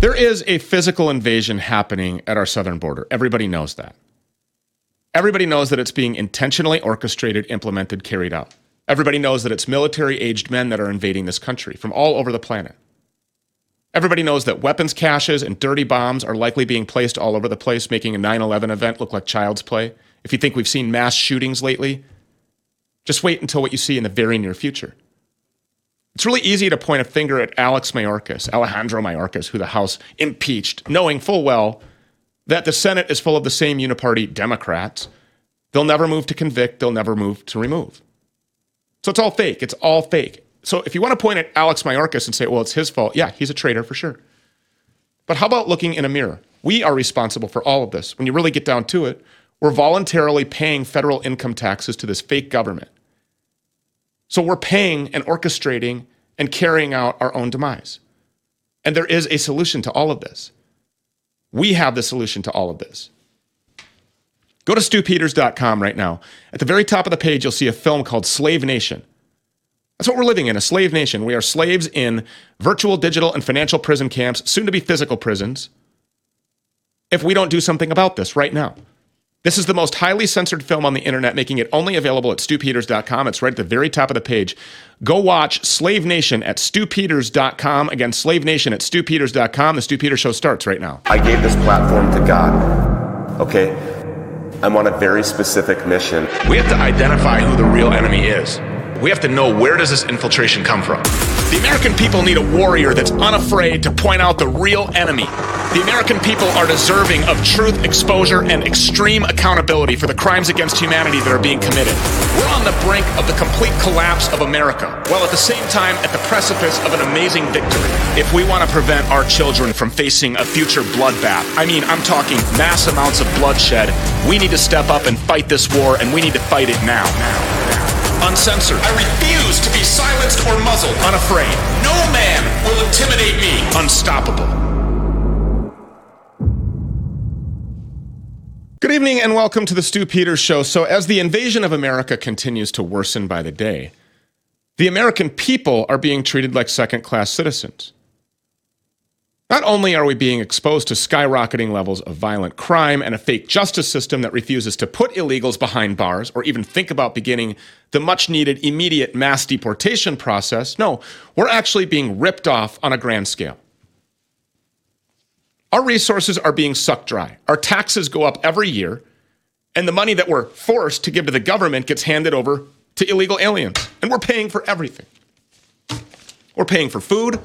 There is a physical invasion happening at our southern border. Everybody knows that. Everybody knows that it's being intentionally orchestrated, implemented, carried out. Everybody knows that it's military aged men that are invading this country from all over the planet. Everybody knows that weapons caches and dirty bombs are likely being placed all over the place, making a 9 11 event look like child's play. If you think we've seen mass shootings lately, just wait until what you see in the very near future. It's really easy to point a finger at Alex Mayorkas, Alejandro Mayorkas, who the House impeached, knowing full well that the Senate is full of the same uniparty Democrats. They'll never move to convict, they'll never move to remove. So it's all fake. It's all fake. So if you want to point at Alex Mayorkas and say, well, it's his fault, yeah, he's a traitor for sure. But how about looking in a mirror? We are responsible for all of this. When you really get down to it, we're voluntarily paying federal income taxes to this fake government. So we're paying and orchestrating and carrying out our own demise. And there is a solution to all of this. We have the solution to all of this. Go to stewpeters.com right now. At the very top of the page, you'll see a film called Slave Nation. That's what we're living in a slave nation. We are slaves in virtual, digital, and financial prison camps, soon to be physical prisons, if we don't do something about this right now. This is the most highly censored film on the internet, making it only available at stewpeters.com. It's right at the very top of the page. Go watch Slave Nation at stewpeters.com. Again, Slave Nation at stewpeters.com. The Stew Peters Show starts right now. I gave this platform to God. Okay? I'm on a very specific mission. We have to identify who the real enemy is. We have to know where does this infiltration come from. The American people need a warrior that's unafraid to point out the real enemy. The American people are deserving of truth, exposure, and extreme accountability for the crimes against humanity that are being committed. We're on the brink of the complete collapse of America, while at the same time at the precipice of an amazing victory. If we want to prevent our children from facing a future bloodbath, I mean, I'm talking mass amounts of bloodshed, we need to step up and fight this war, and we need to fight it now. now, uncensored. I refuse to be silenced or muzzled. Unafraid. No man will intimidate me. Unstoppable. Good evening and welcome to the Stew Peters Show. So, as the invasion of America continues to worsen by the day, the American people are being treated like second class citizens. Not only are we being exposed to skyrocketing levels of violent crime and a fake justice system that refuses to put illegals behind bars or even think about beginning the much needed immediate mass deportation process, no, we're actually being ripped off on a grand scale. Our resources are being sucked dry. Our taxes go up every year, and the money that we're forced to give to the government gets handed over to illegal aliens. And we're paying for everything. We're paying for food,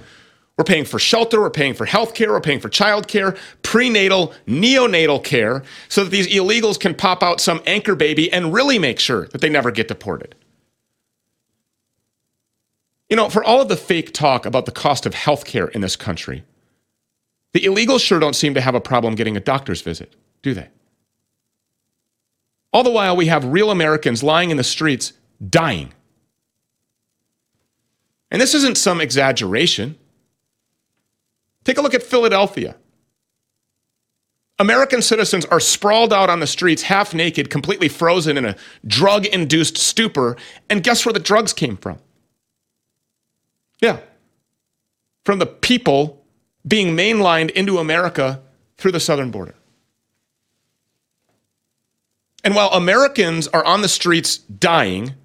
we're paying for shelter, we're paying for health care, we're paying for child care, prenatal, neonatal care, so that these illegals can pop out some anchor baby and really make sure that they never get deported. You know, for all of the fake talk about the cost of health care in this country, the illegals sure don't seem to have a problem getting a doctor's visit, do they? All the while, we have real Americans lying in the streets dying. And this isn't some exaggeration. Take a look at Philadelphia. American citizens are sprawled out on the streets, half naked, completely frozen in a drug induced stupor. And guess where the drugs came from? Yeah. From the people being mainlined into America through the southern border. And while Americans are on the streets dying,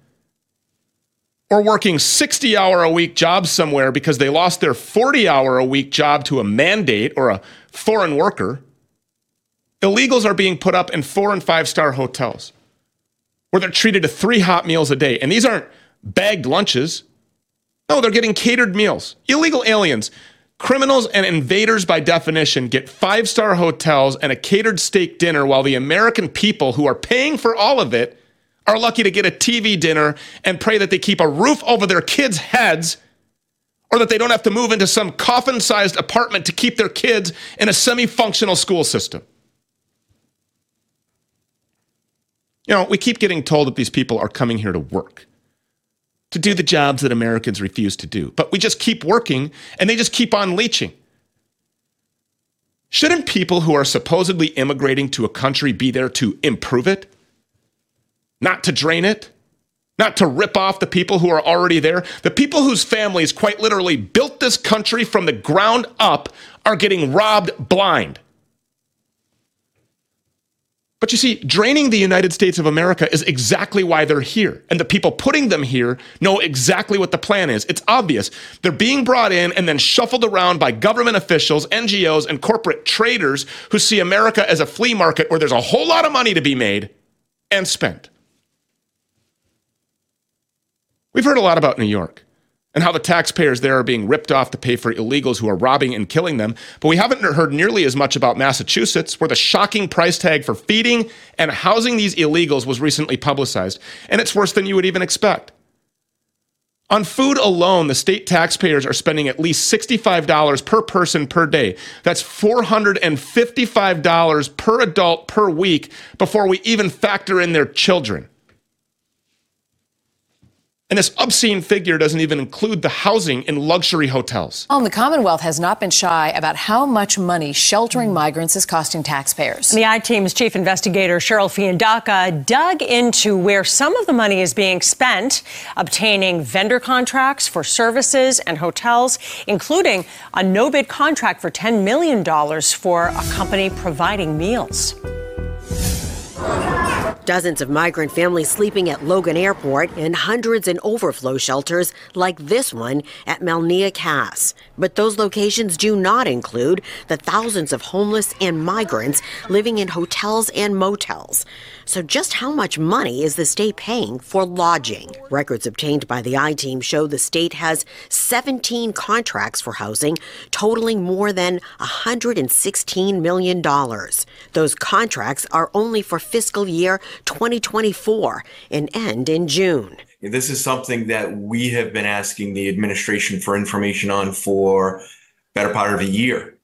or working 60 hour a week jobs somewhere because they lost their 40 hour a week job to a mandate or a foreign worker, illegals are being put up in four and five star hotels where they're treated to three hot meals a day. And these aren't bagged lunches. No, they're getting catered meals. Illegal aliens, criminals and invaders by definition, get five star hotels and a catered steak dinner while the American people who are paying for all of it are lucky to get a TV dinner and pray that they keep a roof over their kids' heads or that they don't have to move into some coffin sized apartment to keep their kids in a semi functional school system. You know, we keep getting told that these people are coming here to work, to do the jobs that Americans refuse to do. But we just keep working and they just keep on leeching. Shouldn't people who are supposedly immigrating to a country be there to improve it? Not to drain it, not to rip off the people who are already there. The people whose families quite literally built this country from the ground up are getting robbed blind. But you see, draining the United States of America is exactly why they're here. And the people putting them here know exactly what the plan is. It's obvious. They're being brought in and then shuffled around by government officials, NGOs, and corporate traders who see America as a flea market where there's a whole lot of money to be made and spent. We've heard a lot about New York and how the taxpayers there are being ripped off to pay for illegals who are robbing and killing them. But we haven't heard nearly as much about Massachusetts, where the shocking price tag for feeding and housing these illegals was recently publicized. And it's worse than you would even expect. On food alone, the state taxpayers are spending at least $65 per person per day. That's $455 per adult per week before we even factor in their children. And this obscene figure doesn't even include the housing in luxury hotels. Oh, the Commonwealth has not been shy about how much money sheltering migrants is costing taxpayers. The I Team's chief investigator, Cheryl Fiandaca, dug into where some of the money is being spent, obtaining vendor contracts for services and hotels, including a no bid contract for $10 million for a company providing meals. Dozens of migrant families sleeping at Logan Airport and hundreds in overflow shelters like this one at Melnea Cass. But those locations do not include the thousands of homeless and migrants living in hotels and motels. So, just how much money is the state paying for lodging? Records obtained by the I team show the state has 17 contracts for housing, totaling more than $116 million. Those contracts are only for fiscal year 2024 and end in June. This is something that we have been asking the administration for information on for better part of a year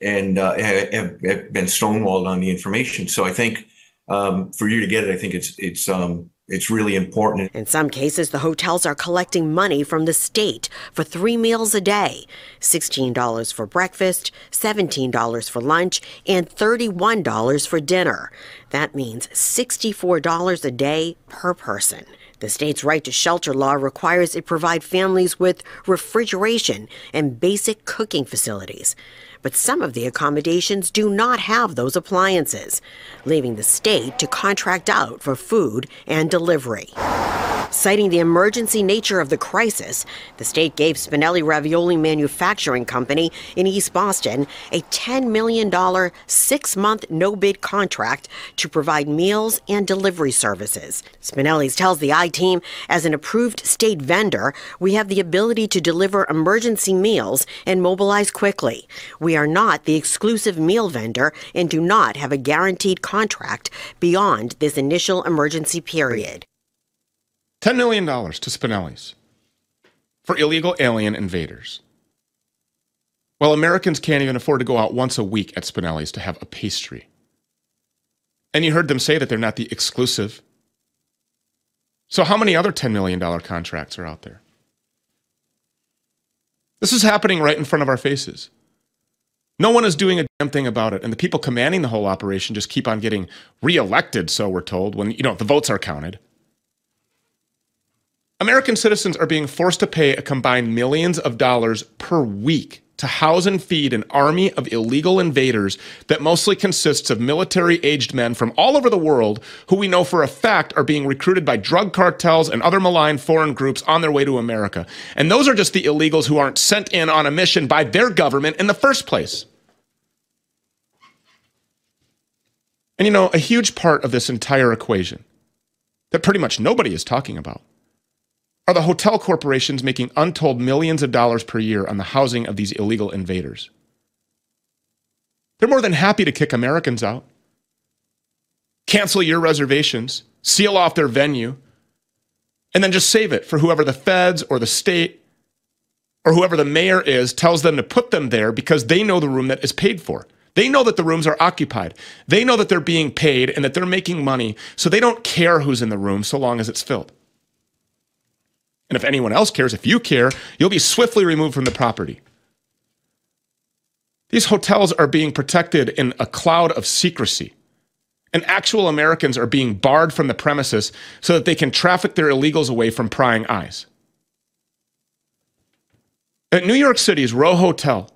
and uh, have, have been stonewalled on the information. So I think um, for you to get it, I think it's it's um, it's really important. In some cases, the hotels are collecting money from the state for three meals a day $16 for breakfast, $17 for lunch, and $31 for dinner. That means $64 a day per person. The state's right to shelter law requires it provide families with refrigeration and basic cooking facilities but some of the accommodations do not have those appliances, leaving the state to contract out for food and delivery. Citing the emergency nature of the crisis, the state gave Spinelli Ravioli Manufacturing Company in East Boston a $10 million six month no bid contract to provide meals and delivery services. Spinelli's tells the I team, as an approved state vendor, we have the ability to deliver emergency meals and mobilize quickly. We are not the exclusive meal vendor and do not have a guaranteed contract beyond this initial emergency period. $10 million to Spinelli's for illegal alien invaders. Well, Americans can't even afford to go out once a week at Spinelli's to have a pastry. And you heard them say that they're not the exclusive. So, how many other $10 million contracts are out there? This is happening right in front of our faces. No one is doing a damn thing about it. And the people commanding the whole operation just keep on getting reelected, so we're told, when you know the votes are counted. American citizens are being forced to pay a combined millions of dollars per week to house and feed an army of illegal invaders that mostly consists of military aged men from all over the world who we know for a fact are being recruited by drug cartels and other malign foreign groups on their way to America. And those are just the illegals who aren't sent in on a mission by their government in the first place. And you know, a huge part of this entire equation that pretty much nobody is talking about are the hotel corporations making untold millions of dollars per year on the housing of these illegal invaders. They're more than happy to kick Americans out, cancel your reservations, seal off their venue, and then just save it for whoever the feds or the state or whoever the mayor is tells them to put them there because they know the room that is paid for. They know that the rooms are occupied. They know that they're being paid and that they're making money, so they don't care who's in the room so long as it's filled. And if anyone else cares, if you care, you'll be swiftly removed from the property. These hotels are being protected in a cloud of secrecy. and actual Americans are being barred from the premises so that they can traffic their illegals away from prying eyes. At New York City's Row Hotel,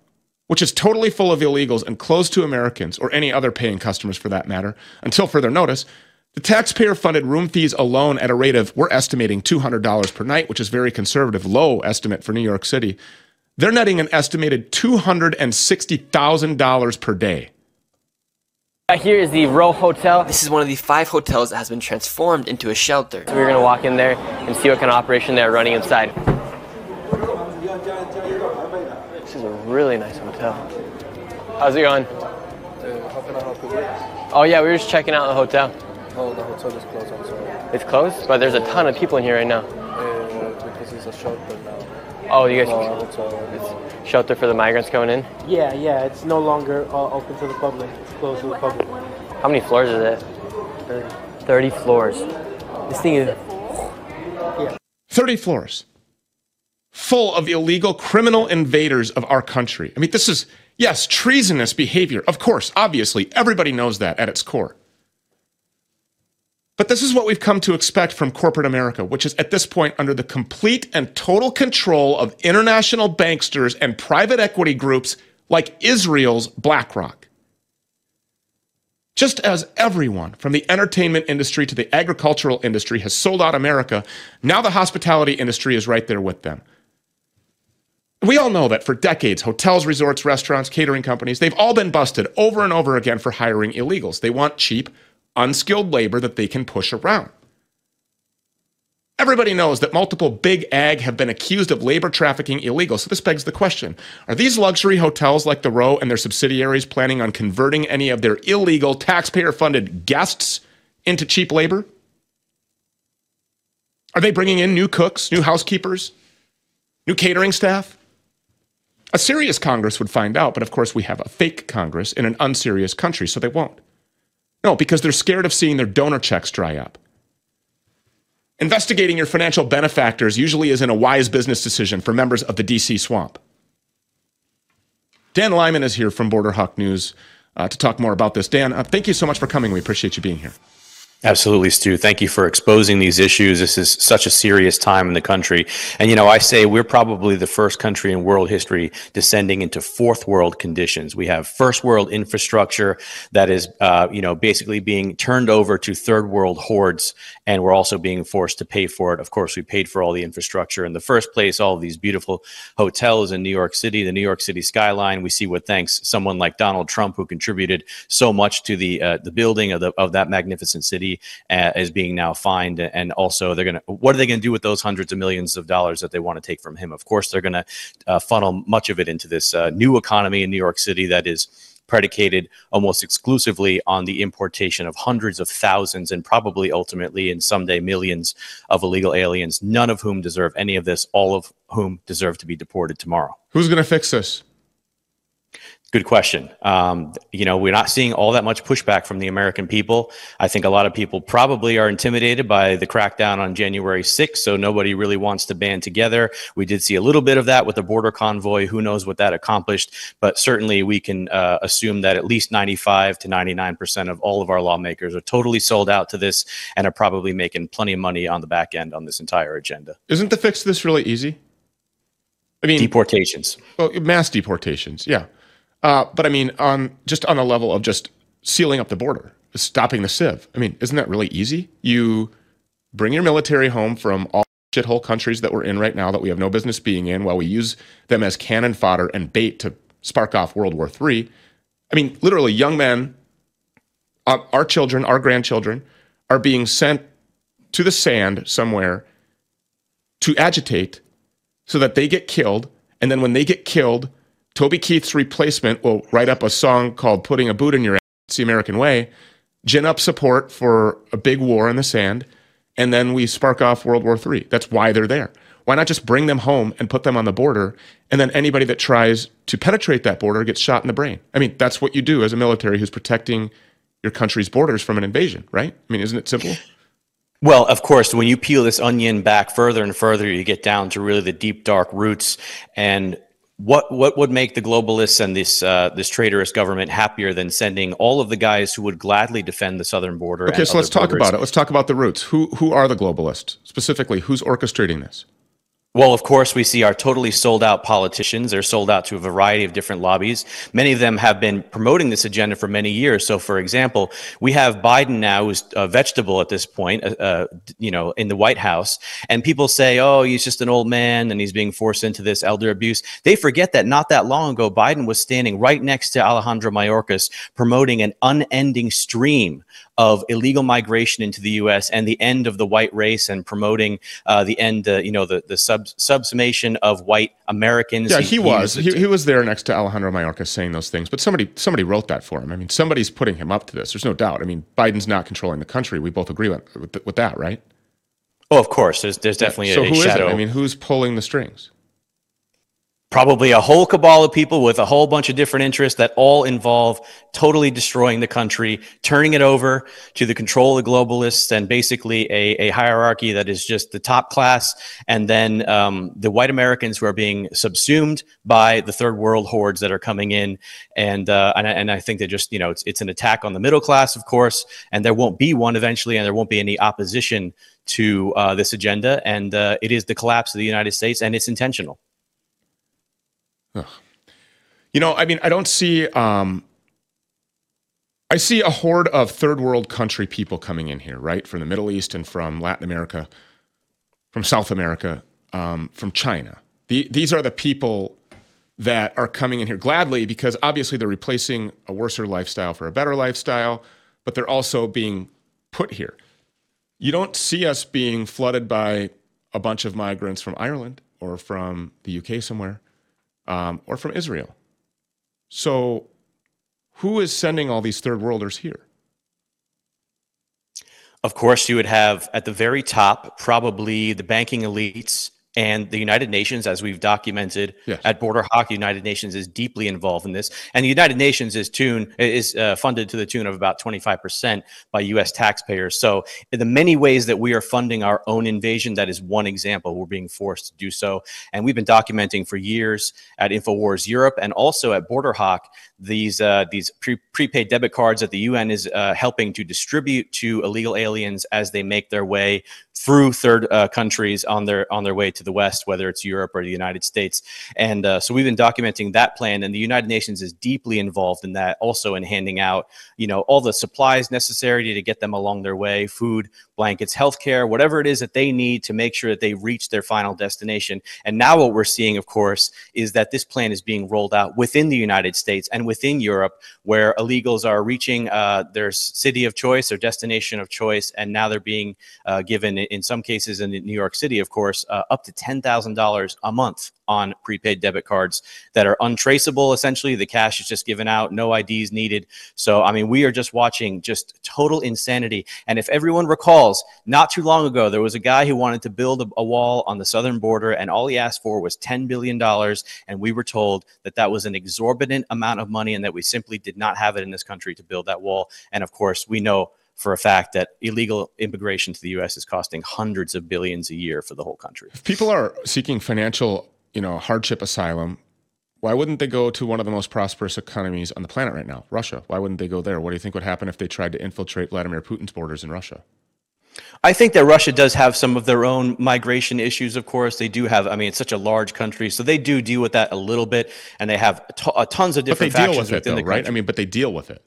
which is totally full of illegals and closed to Americans or any other paying customers for that matter, until further notice, the taxpayer funded room fees alone at a rate of, we're estimating $200 per night, which is very conservative, low estimate for New York City. They're netting an estimated $260,000 per day. Here is the Row Hotel. This is one of the five hotels that has been transformed into a shelter. So we're going to walk in there and see what kind of operation they're running inside. This is a really nice hotel. How's it going? Uh, how can I help you with? Oh yeah, we were just checking out the hotel. Oh, the hotel is closed, I'm sorry. It's closed, but there's a ton of people in here right now. Uh, because it's a shelter now. Oh, you guys, No, hotel. it's shelter for the migrants coming in. Yeah, yeah, it's no longer uh, open to the public. It's closed to the public. How many floors is it? 30. 30 floors. This thing is 30 floors full of illegal criminal invaders of our country. I mean, this is, yes, treasonous behavior. Of course, obviously, everybody knows that at its core. But this is what we've come to expect from corporate America, which is at this point under the complete and total control of international banksters and private equity groups like Israel's BlackRock. Just as everyone from the entertainment industry to the agricultural industry has sold out America, now the hospitality industry is right there with them. We all know that for decades, hotels, resorts, restaurants, catering companies, they've all been busted over and over again for hiring illegals. They want cheap, unskilled labor that they can push around. Everybody knows that multiple big ag have been accused of labor trafficking illegal, So this begs the question Are these luxury hotels like the Row and their subsidiaries planning on converting any of their illegal, taxpayer funded guests into cheap labor? Are they bringing in new cooks, new housekeepers, new catering staff? A serious Congress would find out, but of course, we have a fake Congress in an unserious country, so they won't. No, because they're scared of seeing their donor checks dry up. Investigating your financial benefactors usually isn't a wise business decision for members of the DC swamp. Dan Lyman is here from Border Hawk News uh, to talk more about this. Dan, uh, thank you so much for coming. We appreciate you being here. Absolutely, Stew. Thank you for exposing these issues. This is such a serious time in the country. And, you know, I say we're probably the first country in world history descending into fourth world conditions. We have first world infrastructure that is, uh, you know, basically being turned over to third world hordes. And we're also being forced to pay for it. Of course, we paid for all the infrastructure in the first place, all these beautiful hotels in New York City, the New York City skyline. We see what thanks someone like Donald Trump, who contributed so much to the, uh, the building of, the, of that magnificent city uh, is being now fined and also they're to what are they to do with those hundreds of millions of dollars that they want to take from him of course they're to uh, funnel much of it into this uh, new economy in new york city that is predicated almost exclusively on the importation of hundreds of thousands and probably ultimately and someday millions of illegal aliens none of whom deserve any of this all of whom deserve to be deported tomorrow Who's going to fix this? Good question. Um, you know, we're not seeing all that much pushback from the American people. I think a lot of people probably are intimidated by the crackdown on January 6th, so nobody really wants to band together. We did see a little bit of that with the border convoy. Who knows what that accomplished? But certainly we can uh, assume that at least 95 to 99% of all of our lawmakers are totally sold out to this and are probably making plenty of money on the back end on this entire agenda. Isn't the fix to this really easy? I mean, deportations. Well, mass deportations, yeah. Uh, but I mean, on just on a level of just sealing up the border, stopping the sieve. I mean, isn't that really easy? You bring your military home from all shithole countries that we're in right now that we have no business being in, while we use them as cannon fodder and bait to spark off World War III. I mean, literally, young men, uh, our children, our grandchildren, are being sent to the sand somewhere to agitate so that they get killed. And then when they get killed, Toby Keith's replacement will write up a song called Putting a Boot in Your Ass, the American Way, gin up support for a big war in the sand, and then we spark off World War III. That's why they're there. Why not just bring them home and put them on the border, and then anybody that tries to penetrate that border gets shot in the brain? I mean, that's what you do as a military who's protecting your country's borders from an invasion, right? I mean, isn't it simple? Well, of course, when you peel this onion back further and further, you get down to really the deep, dark roots. And what what would make the globalists and this uh, this traitorous government happier than sending all of the guys who would gladly defend the southern border? Okay, so let's talk about it. Let's talk about the roots. Who who are the globalists specifically? Who's orchestrating this? Well, of course, we see our totally sold out politicians. They're sold out to a variety of different lobbies. Many of them have been promoting this agenda for many years. So, for example, we have Biden now, who's a vegetable at this point, uh, uh, you know, in the White House. And people say, oh, he's just an old man and he's being forced into this elder abuse. They forget that not that long ago, Biden was standing right next to Alejandro Mayorkas promoting an unending stream of illegal migration into the U.S. and the end of the white race and promoting uh, the end, uh, you know, the the sub subsummation of white Americans. Yeah, he, he was. He, he, was there next to Alejandro Mayorkas saying those things, but somebody somebody wrote that for him. I mean, somebody's putting him up to this. There's no doubt. I mean, Biden's not controlling the country. We both agree with, with, with that, right? Oh, of course. There's there's definitely yeah. so a, who shadow. Is it? I mean, who's pulling the strings? Probably a whole cabal of people with a whole bunch of different interests that all involve totally destroying the country, turning it over to the control of globalists, and basically a, a hierarchy that is just the top class, and then um, the white Americans who are being subsumed by the third world hordes that are coming in, and uh, and, and I think that just you know it's it's an attack on the middle class, of course, and there won't be one eventually, and there won't be any opposition to uh, this agenda, and uh, it is the collapse of the United States, and it's intentional. Ugh. You know, I mean, I don't see. Um, I see a horde of third world country people coming in here, right, from the Middle East and from Latin America, from South America, um, from China. The, these are the people that are coming in here gladly because obviously they're replacing a worser lifestyle for a better lifestyle, but they're also being put here. You don't see us being flooded by a bunch of migrants from Ireland or from the UK somewhere um, or from Israel. So, who is sending all these third worlders here? Of course, you would have at the very top probably the banking elites and the United Nations, as we've documented yes. at Border Hawk, United Nations is deeply involved in this, and the United Nations is tune is uh, funded to the tune of about 25 percent by U.S. taxpayers. So, in the many ways that we are funding our own invasion, that is one example. We're being forced to do so, and we've been documenting for years at Infowars Europe and also at Border Hawk these uh, these pre- prepaid debit cards that the UN is uh, helping to distribute to illegal aliens as they make their way through third uh, countries on their on their way to the west, whether it's Europe or the United States. And uh, so we've been documenting that plan, and the United Nations is deeply involved in that, also in handing out you know all the supplies necessary to get them along their way, food, blankets, healthcare, whatever it is that they need to make sure that they reach their final destination. And now what we're seeing, of course, is that this plan is being rolled out within the United States and within Europe, where illegals are reaching uh, their city of choice, or destination of choice, and now they're being uh, given, in some cases in New York City, of course, uh, up to $10,000 a month on prepaid debit cards that are untraceable. Essentially, the cash is just given out, no IDs needed. So, I mean, we are just watching just total insanity. And if everyone recalls, not too long ago, there was a guy who wanted to build a, a wall on the southern border, and all he asked for was $10 billion. And we were told that that was an exorbitant amount of money and that we simply did not have it in this country to build that wall. And of course, we know for a fact that illegal immigration to the U.S. is costing hundreds of billions a year for the whole country. If people are seeking financial you know, hardship asylum, why wouldn't they go to one of the most prosperous economies on the planet right now, Russia? Why wouldn't they go there? What do you think would happen if they tried to infiltrate Vladimir Putin's borders in Russia? I think that Russia does have some of their own migration issues, of course. They do have, I mean, it's such a large country, so they do deal with that a little bit, and they have t- uh, tons of different but they deal with it, though, right? I mean, but they deal with it.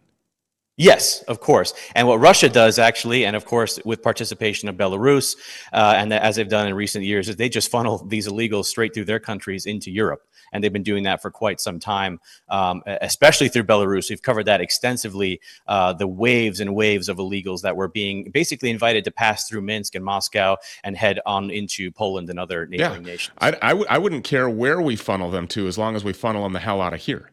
Yes, of course. And what Russia does actually, and of course with participation of Belarus, uh, and as they've done in recent years, is they just funnel these illegals straight through their countries into Europe. And they've been doing that for quite some time, um, especially through Belarus. We've covered that extensively. Uh, the waves and waves of illegals that were being basically invited to pass through Minsk and Moscow and head on into Poland and other neighboring yeah. nations. I, I, w- I wouldn't care where we funnel them to as long as we funnel them the hell out of here.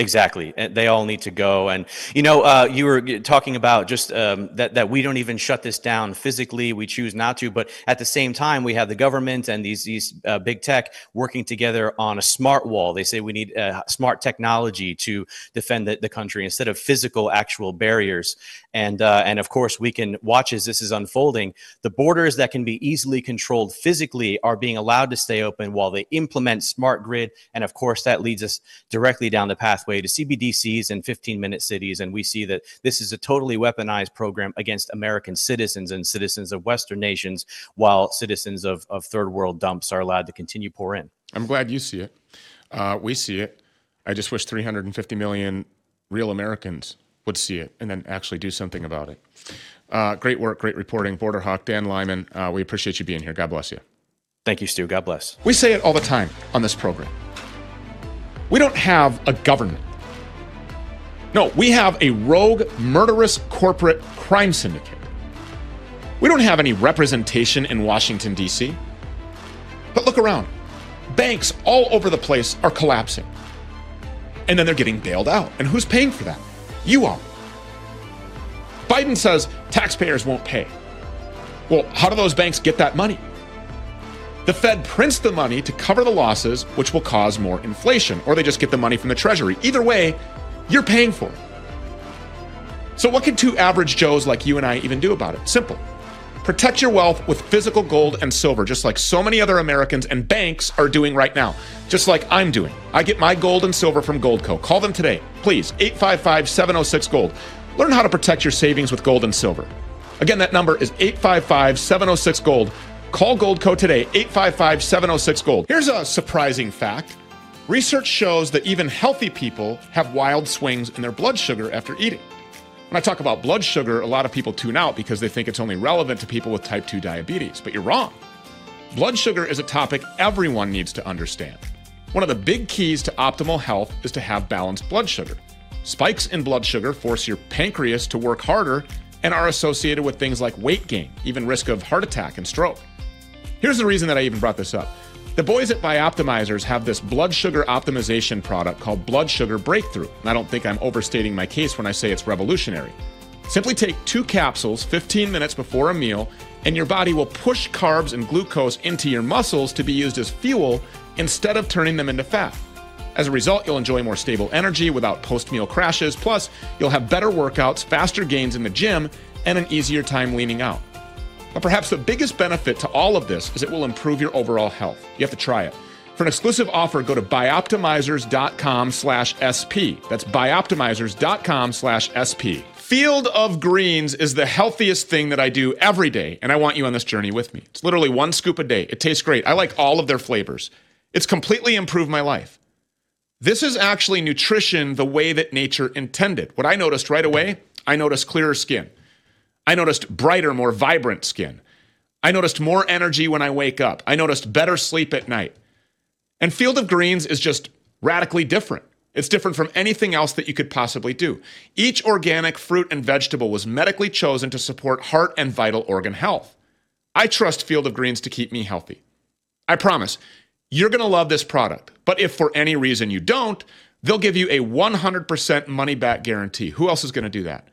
Exactly. And They all need to go. And, you know, uh, you were talking about just um, that, that we don't even shut this down physically. We choose not to. But at the same time, we have the government and these, these uh, big tech working together on a smart wall. They say we need uh, smart technology to defend the, the country instead of physical, actual barriers. And, uh, and of course, we can watch as this is unfolding. The borders that can be easily controlled physically are being allowed to stay open while they implement smart grid. And of course, that leads us directly down the pathway to CBDCs and 15 minute cities. And we see that this is a totally weaponized program against American citizens and citizens of Western nations, while citizens of, of third world dumps are allowed to continue pour in. I'm glad you see it. Uh, we see it. I just wish 350 million real Americans would see it and then actually do something about it. Uh, great work, great reporting. Border Hawk, Dan Lyman, uh, we appreciate you being here. God bless you. Thank you, Stew. God bless. We say it all the time on this program. We don't have a government. No, we have a rogue, murderous corporate crime syndicate. We don't have any representation in Washington, D.C. But look around. Banks all over the place are collapsing. And then they're getting bailed out. And who's paying for that? You are. Biden says taxpayers won't pay. Well, how do those banks get that money? The Fed prints the money to cover the losses, which will cause more inflation, or they just get the money from the Treasury. Either way, you're paying for it. So, what can two average Joes like you and I even do about it? Simple. Protect your wealth with physical gold and silver, just like so many other Americans and banks are doing right now, just like I'm doing. I get my gold and silver from Goldco. Call them today, please, 855 706 Gold. Learn how to protect your savings with gold and silver. Again, that number is 855 706 Gold. Call Goldco today, 855 706 Gold. Here's a surprising fact research shows that even healthy people have wild swings in their blood sugar after eating. When I talk about blood sugar, a lot of people tune out because they think it's only relevant to people with type 2 diabetes, but you're wrong. Blood sugar is a topic everyone needs to understand. One of the big keys to optimal health is to have balanced blood sugar. Spikes in blood sugar force your pancreas to work harder and are associated with things like weight gain, even risk of heart attack and stroke. Here's the reason that I even brought this up. The boys at Bioptimizers have this blood sugar optimization product called Blood Sugar Breakthrough. And I don't think I'm overstating my case when I say it's revolutionary. Simply take two capsules 15 minutes before a meal, and your body will push carbs and glucose into your muscles to be used as fuel instead of turning them into fat. As a result, you'll enjoy more stable energy without post meal crashes. Plus, you'll have better workouts, faster gains in the gym, and an easier time leaning out. But perhaps the biggest benefit to all of this is it will improve your overall health. You have to try it. For an exclusive offer, go to bioptimizers.com slash SP. That's bioptimizers.com slash SP. Field of Greens is the healthiest thing that I do every day, and I want you on this journey with me. It's literally one scoop a day. It tastes great. I like all of their flavors. It's completely improved my life. This is actually nutrition the way that nature intended. What I noticed right away, I noticed clearer skin. I noticed brighter, more vibrant skin. I noticed more energy when I wake up. I noticed better sleep at night. And Field of Greens is just radically different. It's different from anything else that you could possibly do. Each organic fruit and vegetable was medically chosen to support heart and vital organ health. I trust Field of Greens to keep me healthy. I promise, you're going to love this product. But if for any reason you don't, they'll give you a 100% money back guarantee. Who else is going to do that?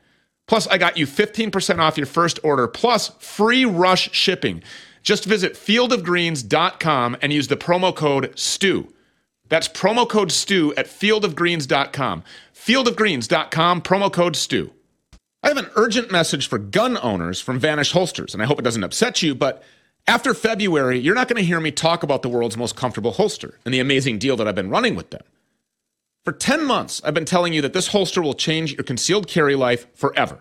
Plus, I got you 15% off your first order, plus free rush shipping. Just visit fieldofgreens.com and use the promo code STEW. That's promo code STEW at fieldofgreens.com. Fieldofgreens.com, promo code STEW. I have an urgent message for gun owners from Vanish Holsters, and I hope it doesn't upset you, but after February, you're not going to hear me talk about the world's most comfortable holster and the amazing deal that I've been running with them. For 10 months, I've been telling you that this holster will change your concealed carry life forever.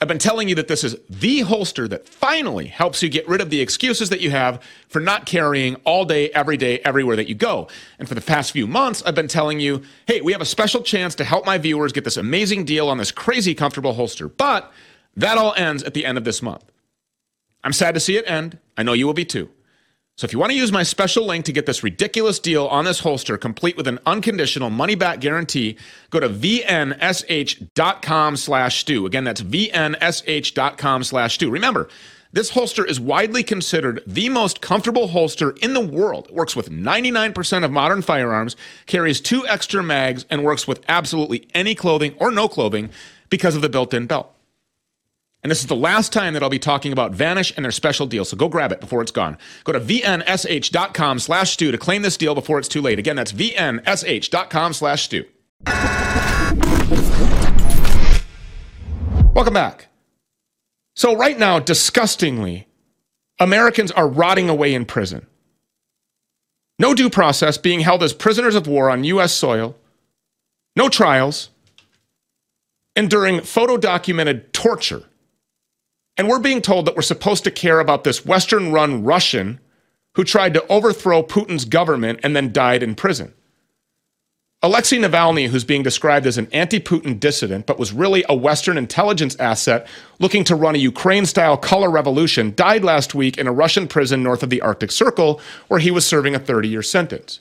I've been telling you that this is the holster that finally helps you get rid of the excuses that you have for not carrying all day, every day, everywhere that you go. And for the past few months, I've been telling you, hey, we have a special chance to help my viewers get this amazing deal on this crazy comfortable holster. But that all ends at the end of this month. I'm sad to see it end. I know you will be too. So if you want to use my special link to get this ridiculous deal on this holster, complete with an unconditional money-back guarantee, go to vnsh.com slash stew. Again, that's vnsh.com slash stew. Remember, This holster is widely considered the most comfortable holster in the world. It works with 99% of modern firearms, carries two extra mags, and works with absolutely any clothing or no clothing because of the built in belt. And this is the last time that I'll be talking about Vanish and their special deal, so go grab it before it's gone. Go to vnsh.com slash stew to claim this deal before it's too late. Again, that's vnsh.com slash stew. Welcome back. So, right now, disgustingly, Americans are rotting away in prison. No due process, being held as prisoners of war on U.S. soil, no trials, enduring photo documented torture. And we're being told that we're supposed to care about this Western run Russian who tried to overthrow Putin's government and then died in prison. Alexei Navalny, who's being described as an anti Putin dissident, but was really a Western intelligence asset looking to run a Ukraine style color revolution, died last week in a Russian prison north of the Arctic Circle, where he was serving a 30 year sentence.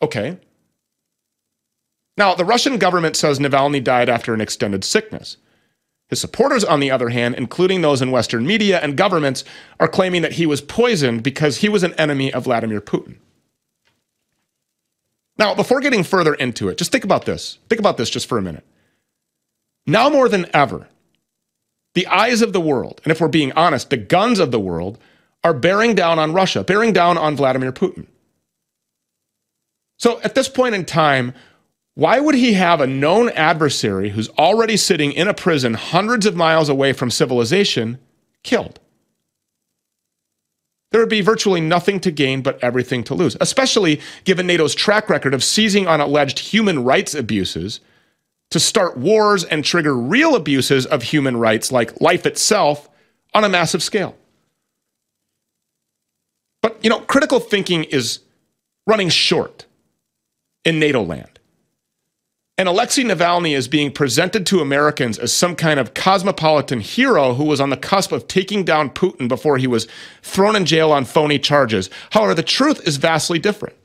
Okay. Now, the Russian government says Navalny died after an extended sickness. His supporters, on the other hand, including those in Western media and governments, are claiming that he was poisoned because he was an enemy of Vladimir Putin. Now, before getting further into it, just think about this. Think about this just for a minute. Now more than ever, the eyes of the world, and if we're being honest, the guns of the world, are bearing down on Russia, bearing down on Vladimir Putin. So at this point in time, why would he have a known adversary who's already sitting in a prison hundreds of miles away from civilization killed? there would be virtually nothing to gain but everything to lose, especially given NATO's track record of seizing on alleged human rights abuses to start wars and trigger real abuses of human rights like life itself on a massive scale. But, you know, critical thinking is running short in NATO land. And Alexei Navalny is being presented to Americans as some kind of cosmopolitan hero who was on the cusp of taking down Putin before he was thrown in jail on phony charges. However, the truth is vastly different.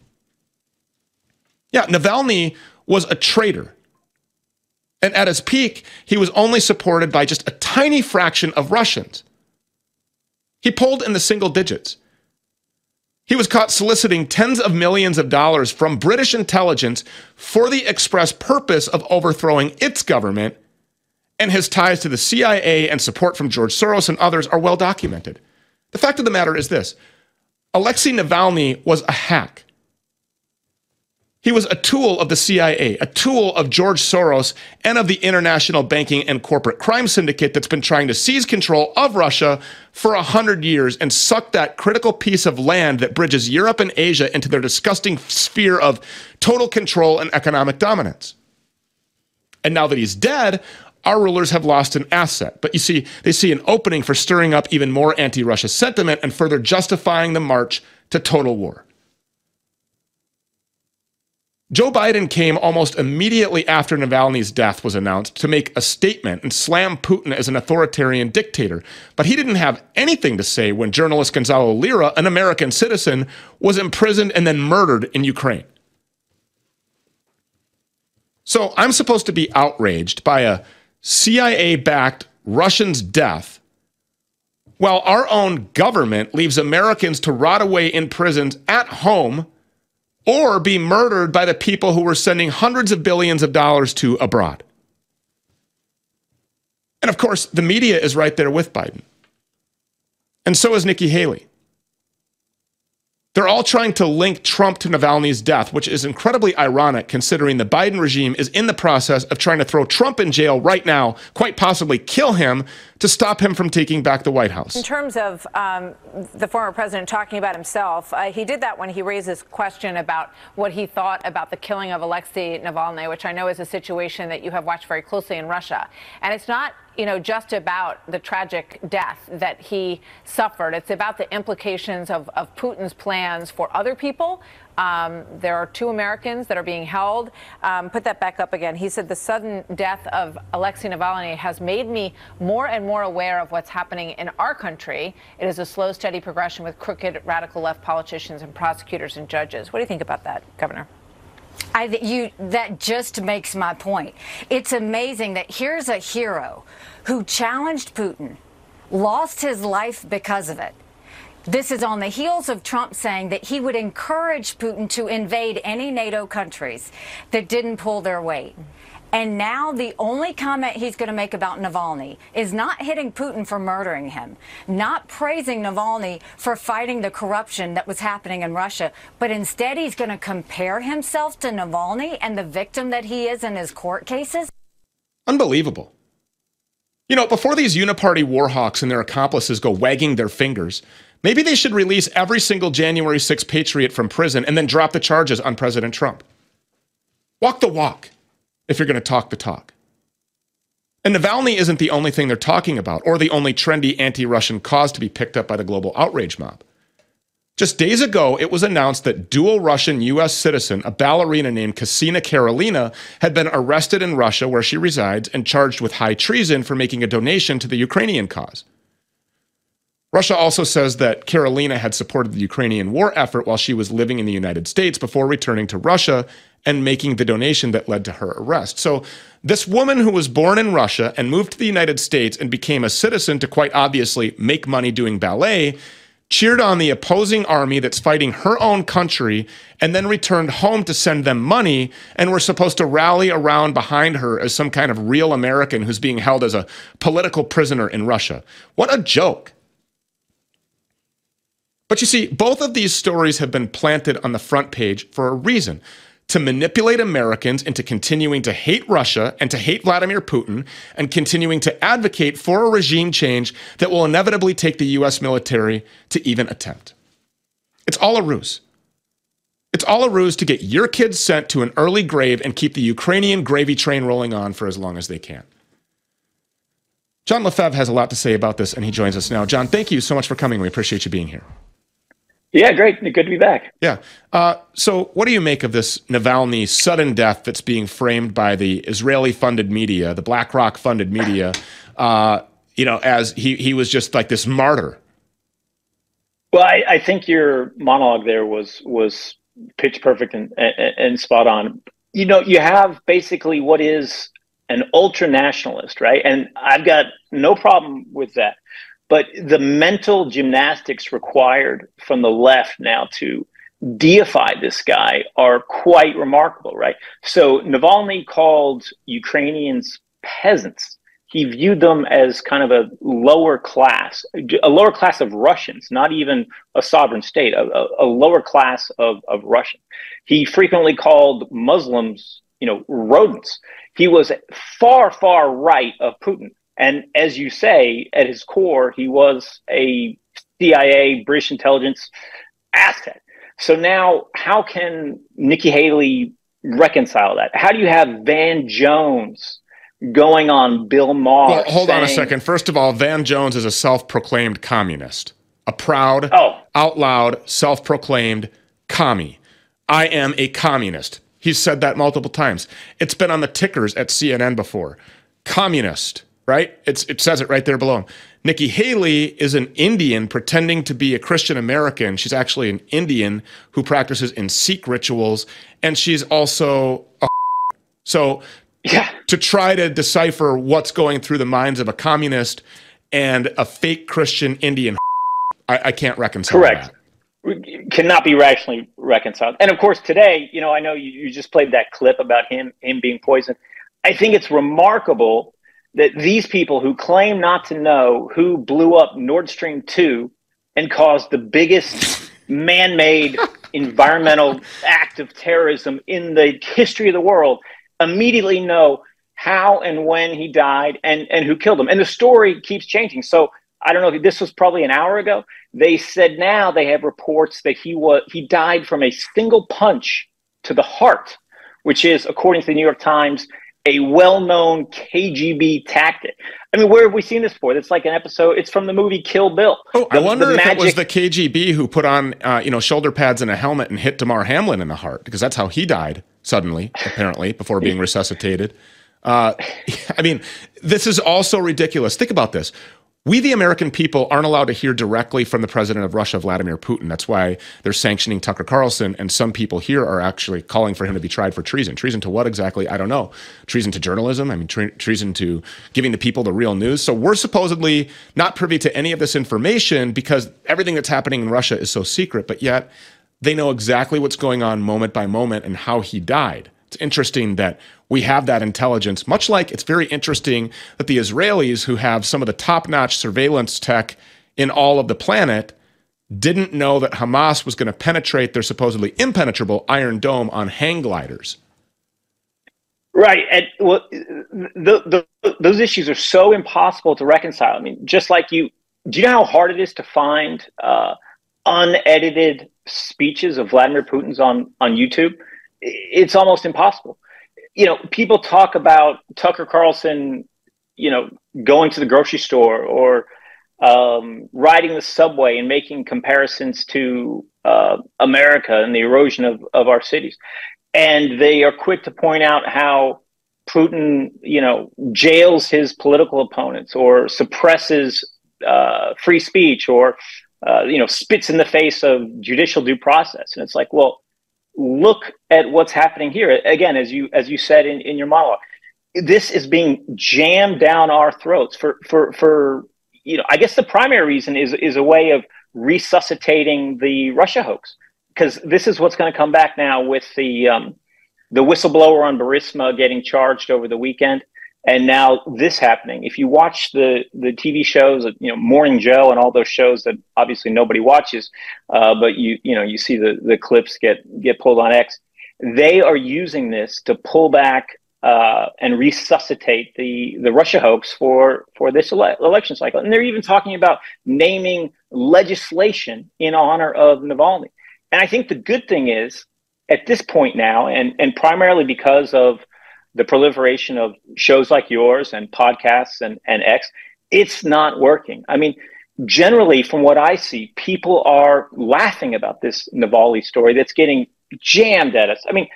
Yeah, Navalny was a traitor. And at his peak, he was only supported by just a tiny fraction of Russians. He polled in the single digits. He was caught soliciting tens of millions of dollars from British intelligence for the express purpose of overthrowing its government, and his ties to the CIA and support from George Soros and others are well documented. The fact of the matter is this Alexei Navalny was a hack. He was a tool of the CIA, a tool of George Soros and of the international banking and corporate crime syndicate that's been trying to seize control of Russia for a hundred years and suck that critical piece of land that bridges Europe and Asia into their disgusting sphere of total control and economic dominance. And now that he's dead, our rulers have lost an asset. But you see, they see an opening for stirring up even more anti Russia sentiment and further justifying the march to total war. Joe Biden came almost immediately after Navalny's death was announced to make a statement and slam Putin as an authoritarian dictator. But he didn't have anything to say when journalist Gonzalo Lira, an American citizen, was imprisoned and then murdered in Ukraine. So I'm supposed to be outraged by a CIA backed Russian's death while our own government leaves Americans to rot away in prisons at home or be murdered by the people who were sending hundreds of billions of dollars to abroad. And of course, the media is right there with Biden. And so is Nikki Haley. They're all trying to link Trump to Navalny's death, which is incredibly ironic considering the Biden regime is in the process of trying to throw Trump in jail right now, quite possibly kill him to stop him from taking back the White House. In terms of um, the former president talking about himself, uh, he did that when he raised this question about what he thought about the killing of Alexei Navalny, which I know is a situation that you have watched very closely in Russia. And it's not you know, just about the tragic death that he suffered. It's about the implications of, of Putin's plans for other people. Um, there are two Americans that are being held. Um, put that back up again. He said the sudden death of Alexei Navalny has made me more and more aware of what's happening in our country. It is a slow, steady progression with crooked, radical left politicians and prosecutors and judges. What do you think about that, Governor? I, you, that just makes my point. It's amazing that here's a hero who challenged Putin lost his life because of it. This is on the heels of Trump saying that he would encourage Putin to invade any NATO countries that didn't pull their weight. And now the only comment he's going to make about Navalny is not hitting Putin for murdering him, not praising Navalny for fighting the corruption that was happening in Russia, but instead he's going to compare himself to Navalny and the victim that he is in his court cases. Unbelievable. You know, before these uniparty warhawks and their accomplices go wagging their fingers, maybe they should release every single January 6 patriot from prison and then drop the charges on President Trump. Walk the walk if you're going to talk the talk. And Navalny isn't the only thing they're talking about or the only trendy anti Russian cause to be picked up by the global outrage mob. Just days ago, it was announced that dual Russian US citizen, a ballerina named Ksenia Karelina, had been arrested in Russia, where she resides, and charged with high treason for making a donation to the Ukrainian cause. Russia also says that Karolina had supported the Ukrainian war effort while she was living in the United States before returning to Russia and making the donation that led to her arrest. So, this woman who was born in Russia and moved to the United States and became a citizen to quite obviously make money doing ballet cheered on the opposing army that's fighting her own country and then returned home to send them money and we're supposed to rally around behind her as some kind of real American who's being held as a political prisoner in Russia. What a joke. But you see, both of these stories have been planted on the front page for a reason to manipulate Americans into continuing to hate Russia and to hate Vladimir Putin and continuing to advocate for a regime change that will inevitably take the US military to even attempt. It's all a ruse. It's all a ruse to get your kids sent to an early grave and keep the Ukrainian gravy train rolling on for as long as they can. John Lefevre has a lot to say about this, and he joins us now. John, thank you so much for coming. We appreciate you being here. Yeah, great. Good to be back. Yeah. Uh, so, what do you make of this Navalny sudden death that's being framed by the Israeli-funded media, the BlackRock-funded media? Uh, you know, as he he was just like this martyr. Well, I, I think your monologue there was was pitch perfect and, and, and spot on. You know, you have basically what is an ultra nationalist, right? And I've got no problem with that. But the mental gymnastics required from the left now to deify this guy are quite remarkable, right? So Navalny called Ukrainians peasants. He viewed them as kind of a lower class, a lower class of Russians, not even a sovereign state, a, a lower class of, of Russian. He frequently called Muslims, you know, rodents. He was far, far right of Putin. And as you say, at his core, he was a CIA, British intelligence asset. So now, how can Nikki Haley reconcile that? How do you have Van Jones going on Bill Maher? Well, hold saying, on a second. First of all, Van Jones is a self proclaimed communist, a proud, oh. out loud, self proclaimed commie. I am a communist. He's said that multiple times. It's been on the tickers at CNN before. Communist right? It's, it says it right there below him. Nikki Haley is an Indian pretending to be a Christian American. She's actually an Indian who practices in Sikh rituals, and she's also a. So, yeah. to try to decipher what's going through the minds of a communist and a fake Christian Indian, I, I can't reconcile Correct. that. Cannot be rationally reconciled. And of course, today, you know, I know you, you just played that clip about him him being poisoned. I think it's remarkable that these people who claim not to know who blew up Nord Stream 2 and caused the biggest man made environmental act of terrorism in the history of the world immediately know how and when he died and, and who killed him. And the story keeps changing. So I don't know if this was probably an hour ago. They said now they have reports that he was he died from a single punch to the heart, which is, according to the New York Times, a well-known KGB tactic. I mean, where have we seen this before? It's like an episode. It's from the movie Kill Bill. Oh, the, I wonder if magic... it was the KGB who put on, uh, you know, shoulder pads and a helmet and hit Damar Hamlin in the heart because that's how he died suddenly, apparently, before being resuscitated. Uh, I mean, this is also ridiculous. Think about this. We, the American people, aren't allowed to hear directly from the president of Russia, Vladimir Putin. That's why they're sanctioning Tucker Carlson. And some people here are actually calling for him to be tried for treason. Treason to what exactly? I don't know. Treason to journalism? I mean, tre- treason to giving the people the real news. So we're supposedly not privy to any of this information because everything that's happening in Russia is so secret. But yet they know exactly what's going on moment by moment and how he died. It's interesting that we have that intelligence, much like it's very interesting that the Israelis, who have some of the top notch surveillance tech in all of the planet, didn't know that Hamas was going to penetrate their supposedly impenetrable Iron Dome on hang gliders. Right, and well, the, the, those issues are so impossible to reconcile. I mean, just like you, do you know how hard it is to find uh, unedited speeches of Vladimir Putin's on on YouTube? It's almost impossible you know, people talk about Tucker Carlson, you know, going to the grocery store or um, riding the subway and making comparisons to uh, America and the erosion of, of our cities. And they are quick to point out how Putin, you know, jails his political opponents or suppresses uh, free speech or, uh, you know, spits in the face of judicial due process. And it's like, well, look at what's happening here. Again as you as you said in, in your monologue this is being jammed down our throats for for for you know i guess the primary reason is is a way of resuscitating the russia hoax because this is what's going to come back now with the um, the whistleblower on Burisma getting charged over the weekend and now this happening. If you watch the the TV shows, you know Morning Joe and all those shows that obviously nobody watches, uh, but you you know you see the the clips get get pulled on X. They are using this to pull back uh, and resuscitate the the Russia hoax for for this ele- election cycle, and they're even talking about naming legislation in honor of Navalny. And I think the good thing is at this point now, and and primarily because of the proliferation of shows like yours and podcasts and, and X, it's not working. I mean, generally, from what I see, people are laughing about this Navalny story that's getting jammed at us. I mean,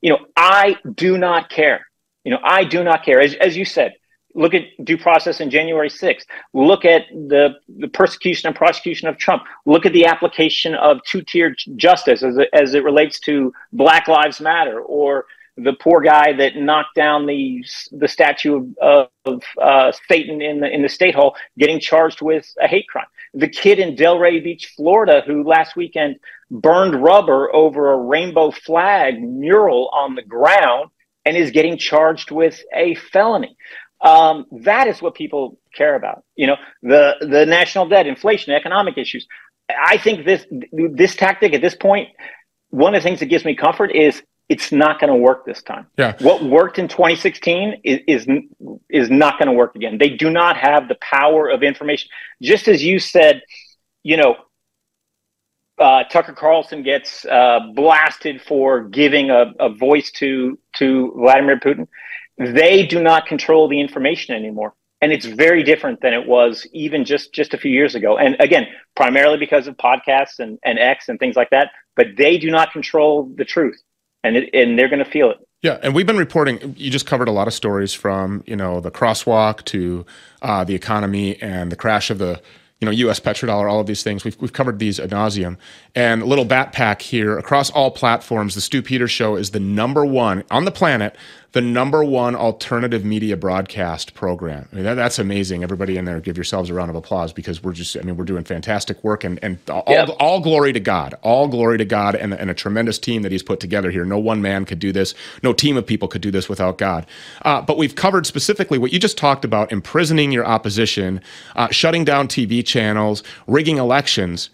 you know, I do not care. You know, I do not care. As, as you said, look at due process in January 6th. Look at the, the persecution and prosecution of Trump. Look at the application of two tier justice as as it relates to Black Lives Matter or the poor guy that knocked down the the statue of, of uh, Satan in the in the state hall, getting charged with a hate crime. The kid in Delray Beach, Florida, who last weekend burned rubber over a rainbow flag mural on the ground and is getting charged with a felony. Um, that is what people care about. You know, the the national debt, inflation, economic issues. I think this this tactic at this point. point, one of the things that gives me comfort is it's not going to work this time. Yeah. What worked in 2016 is is, is not going to work again. They do not have the power of information. Just as you said, you know, uh, Tucker Carlson gets uh, blasted for giving a, a voice to to Vladimir Putin. They do not control the information anymore, and it's very different than it was even just just a few years ago. And again, primarily because of podcasts and, and X and things like that. But they do not control the truth and it, and they're going to feel it. Yeah, and we've been reporting. You just covered a lot of stories from you know the crosswalk to uh, the economy and the crash of the you know U.S. petrodollar. All of these things we've we've covered these ad nauseum. And a little backpack here across all platforms. The Stew Peters Show is the number one on the planet the number one alternative media broadcast program. I mean, that, that's amazing. Everybody in there, give yourselves a round of applause because we're just, I mean, we're doing fantastic work and, and all, yep. all glory to God, all glory to God and, and, a tremendous team that he's put together here. No one man could do this. No team of people could do this without God. Uh, but we've covered specifically what you just talked about, imprisoning your opposition, uh, shutting down TV channels, rigging elections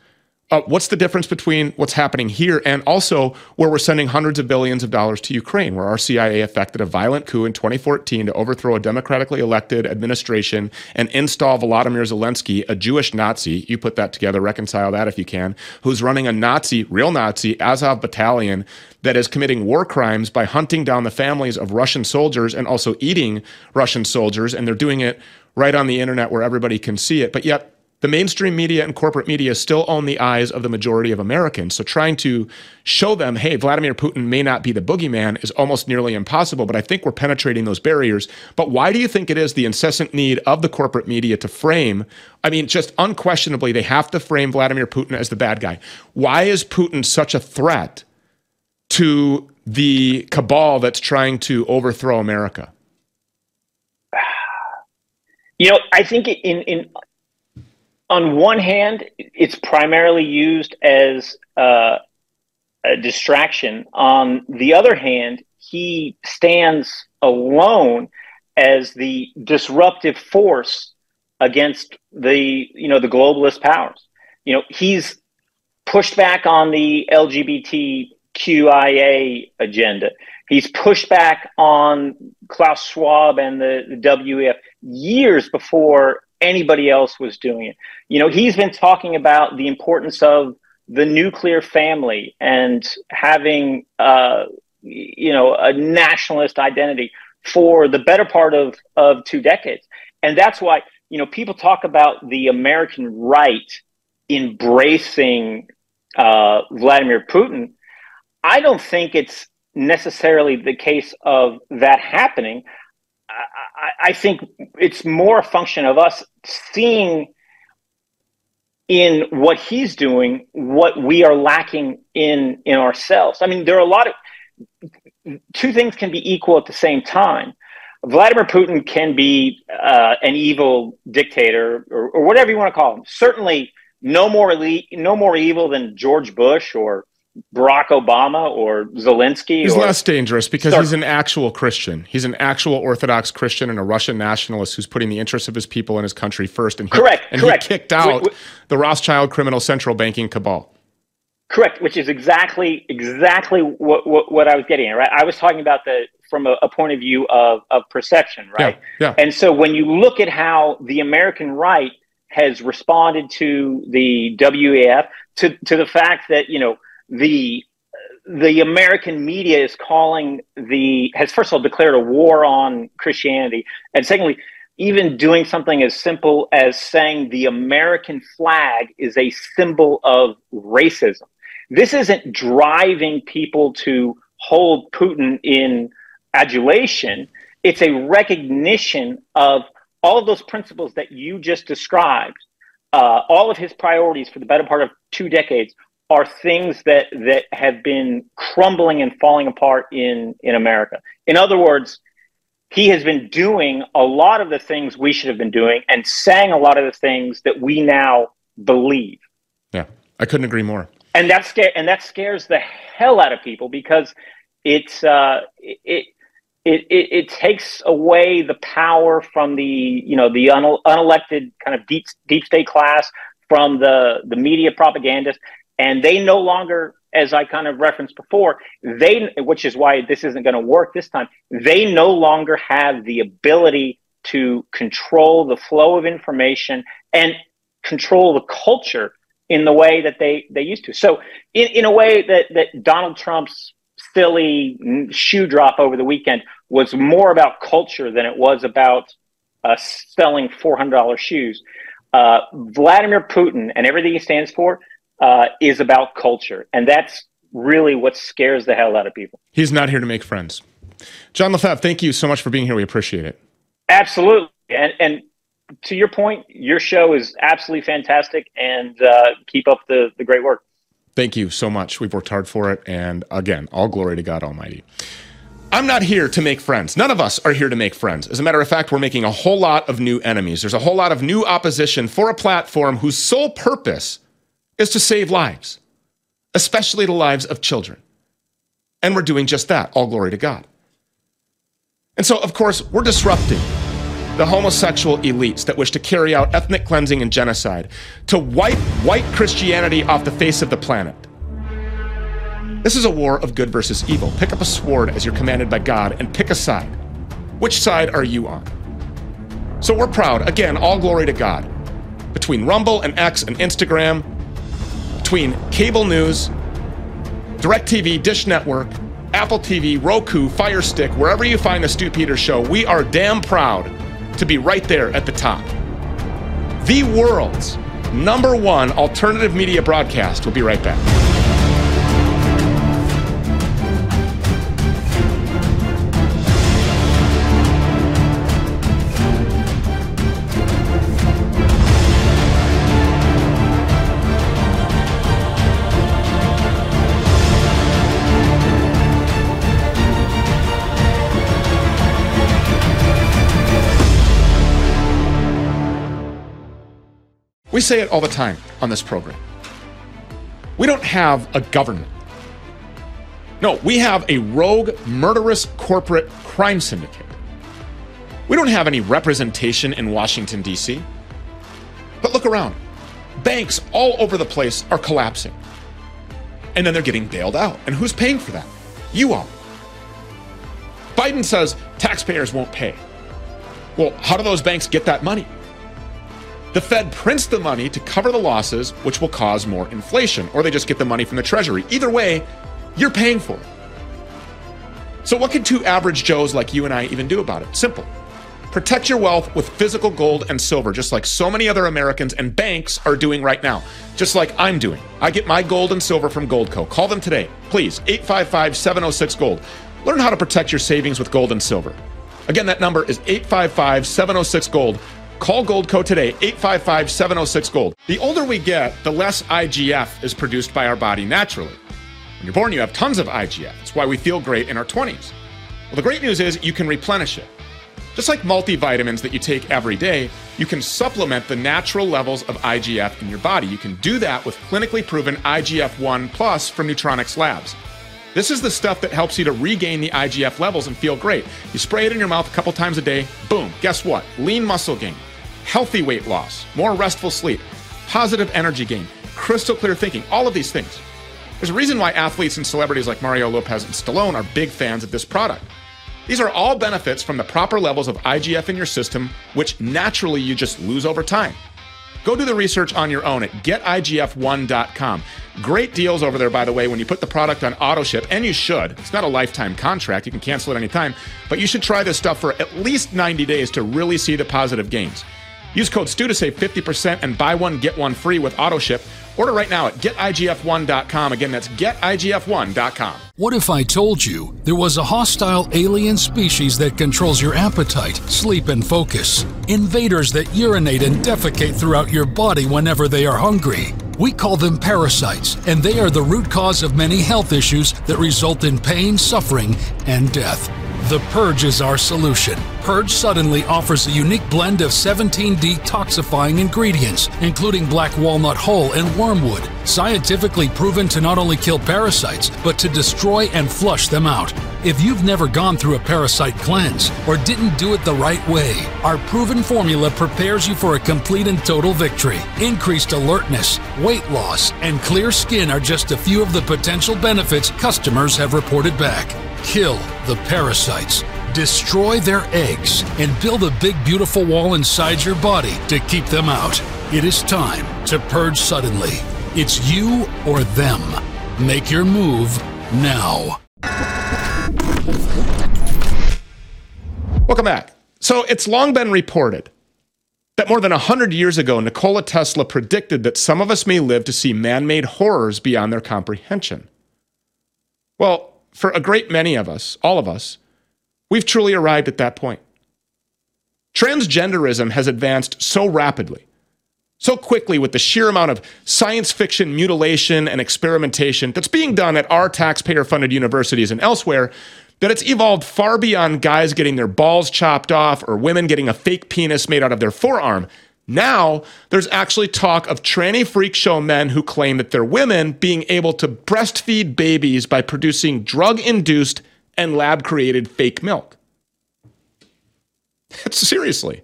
uh, what's the difference between what's happening here and also where we're sending hundreds of billions of dollars to Ukraine, where our CIA effected a violent coup in 2014 to overthrow a democratically elected administration and install Volodymyr Zelensky, a Jewish Nazi, you put that together, reconcile that if you can, who's running a Nazi, real Nazi, Azov battalion that is committing war crimes by hunting down the families of Russian soldiers and also eating Russian soldiers, and they're doing it right on the internet where everybody can see it. But yet, The mainstream media and corporate media still own the eyes of the majority of Americans. So trying to show them, hey, Vladimir Putin may not be the boogeyman is almost nearly impossible. But I think we're penetrating those barriers. But why do you think it is the incessant need of the corporate media to frame? I mean, just unquestionably, they have to frame Vladimir Putin as the bad guy. Why is Putin such a threat to the cabal that's trying to overthrow America? You know, I think in in on one hand, it's primarily used as uh, a distraction. On the other hand, he stands alone as the disruptive force against the you know the globalist powers. You know, he's pushed back on the LGBTQIA agenda. He's pushed back on Klaus Schwab and the, the WEF years before anybody else was doing it. You know, he's been talking about the importance of the nuclear family and having, uh, you know, a nationalist identity for the better part of, of two decades. And that's why, you know, people talk about the American right embracing uh, Vladimir Putin. I don't think it's necessarily the case of that happening. I, I, think it's more a function of us seeing in what he's doing what we are lacking in in ourselves. I mean, there are a lot of two things can be equal at the same time. Vladimir Putin can be uh, an evil dictator or, or, whatever you want to call him. Certainly, no more elite, no more evil than George Bush or Barack Obama or Zelensky. He's or less dangerous because he's an actual Christian. He's an actual Orthodox Christian and a Russian nationalist who's putting the interests of his people and his country first. And he, correct, and correct. he kicked out the Rothschild criminal central banking cabal. Correct, which is exactly exactly what, what, what I was getting at. Right, I was talking about the from a, a point of view of of perception, right? Yeah, yeah. And so when you look at how the American right has responded to the WEF, to to the fact that you know the the American media is calling the has first of all declared a war on Christianity, and secondly, even doing something as simple as saying the American flag is a symbol of racism. This isn't driving people to hold Putin in adulation. It's a recognition of all of those principles that you just described. Uh, all of his priorities for the better part of two decades are things that that have been crumbling and falling apart in in America. In other words, he has been doing a lot of the things we should have been doing and saying a lot of the things that we now believe. Yeah, I couldn't agree more. And that scare and that scares the hell out of people because it's uh, it, it, it it takes away the power from the you know the un- unelected kind of deep deep state class from the the media propagandists and they no longer as i kind of referenced before they which is why this isn't going to work this time they no longer have the ability to control the flow of information and control the culture in the way that they they used to. So in, in a way that that donald trump's silly shoe drop over the weekend was more about culture than it was about uh, selling $400 shoes. Uh, vladimir putin and everything he stands for uh, is about culture. And that's really what scares the hell out of people. He's not here to make friends. John Lefevre, thank you so much for being here. We appreciate it. Absolutely. And, and to your point, your show is absolutely fantastic and uh, keep up the, the great work. Thank you so much. We've worked hard for it. And again, all glory to God Almighty. I'm not here to make friends. None of us are here to make friends. As a matter of fact, we're making a whole lot of new enemies. There's a whole lot of new opposition for a platform whose sole purpose is to save lives, especially the lives of children. And we're doing just that. All glory to God. And so, of course, we're disrupting the homosexual elites that wish to carry out ethnic cleansing and genocide, to wipe white Christianity off the face of the planet. This is a war of good versus evil. Pick up a sword as you're commanded by God and pick a side. Which side are you on? So we're proud. Again, all glory to God. Between Rumble and X and Instagram, between cable news, DirecTV, Dish Network, Apple TV, Roku, Fire Stick, wherever you find the Stew Peters show, we are damn proud to be right there at the top. The world's number one alternative media broadcast. We'll be right back. Say it all the time on this program. We don't have a government. No, we have a rogue, murderous corporate crime syndicate. We don't have any representation in Washington, D.C. But look around. Banks all over the place are collapsing. And then they're getting bailed out. And who's paying for that? You are. Biden says taxpayers won't pay. Well, how do those banks get that money? The Fed prints the money to cover the losses, which will cause more inflation, or they just get the money from the Treasury. Either way, you're paying for it. So, what can two average Joes like you and I even do about it? Simple. Protect your wealth with physical gold and silver, just like so many other Americans and banks are doing right now, just like I'm doing. I get my gold and silver from Goldco. Call them today, please, 855 706 Gold. Learn how to protect your savings with gold and silver. Again, that number is 855 706 Gold. Call Goldco today, 855 706 Gold. The older we get, the less IGF is produced by our body naturally. When you're born, you have tons of IGF. That's why we feel great in our 20s. Well, the great news is you can replenish it. Just like multivitamins that you take every day, you can supplement the natural levels of IGF in your body. You can do that with clinically proven IGF 1 Plus from Nutronics Labs. This is the stuff that helps you to regain the IGF levels and feel great. You spray it in your mouth a couple times a day, boom, guess what? Lean muscle gain, healthy weight loss, more restful sleep, positive energy gain, crystal clear thinking, all of these things. There's a reason why athletes and celebrities like Mario Lopez and Stallone are big fans of this product. These are all benefits from the proper levels of IGF in your system, which naturally you just lose over time. Go do the research on your own at getigf1.com. Great deals over there, by the way, when you put the product on auto ship, and you should. It's not a lifetime contract, you can cancel it anytime, but you should try this stuff for at least 90 days to really see the positive gains. Use code STEW to save 50% and buy one, get one free with auto ship. Order right now at getigf1.com. Again, that's getigf1.com. What if I told you there was a hostile alien species that controls your appetite, sleep, and focus? Invaders that urinate and defecate throughout your body whenever they are hungry. We call them parasites, and they are the root cause of many health issues that result in pain, suffering, and death. The Purge is our solution. Purge Suddenly offers a unique blend of 17 detoxifying ingredients, including black walnut hull and wormwood, scientifically proven to not only kill parasites, but to destroy and flush them out. If you've never gone through a parasite cleanse or didn't do it the right way, our proven formula prepares you for a complete and total victory. Increased alertness, weight loss, and clear skin are just a few of the potential benefits customers have reported back. Kill the parasites, destroy their eggs, and build a big, beautiful wall inside your body to keep them out. It is time to purge suddenly. It's you or them. Make your move now. Welcome back. So it's long been reported that more than 100 years ago, Nikola Tesla predicted that some of us may live to see man made horrors beyond their comprehension. Well, for a great many of us, all of us, we've truly arrived at that point. Transgenderism has advanced so rapidly, so quickly with the sheer amount of science fiction mutilation and experimentation that's being done at our taxpayer funded universities and elsewhere that it's evolved far beyond guys getting their balls chopped off or women getting a fake penis made out of their forearm. Now, there's actually talk of tranny freak show men who claim that they're women being able to breastfeed babies by producing drug induced and lab created fake milk. Seriously.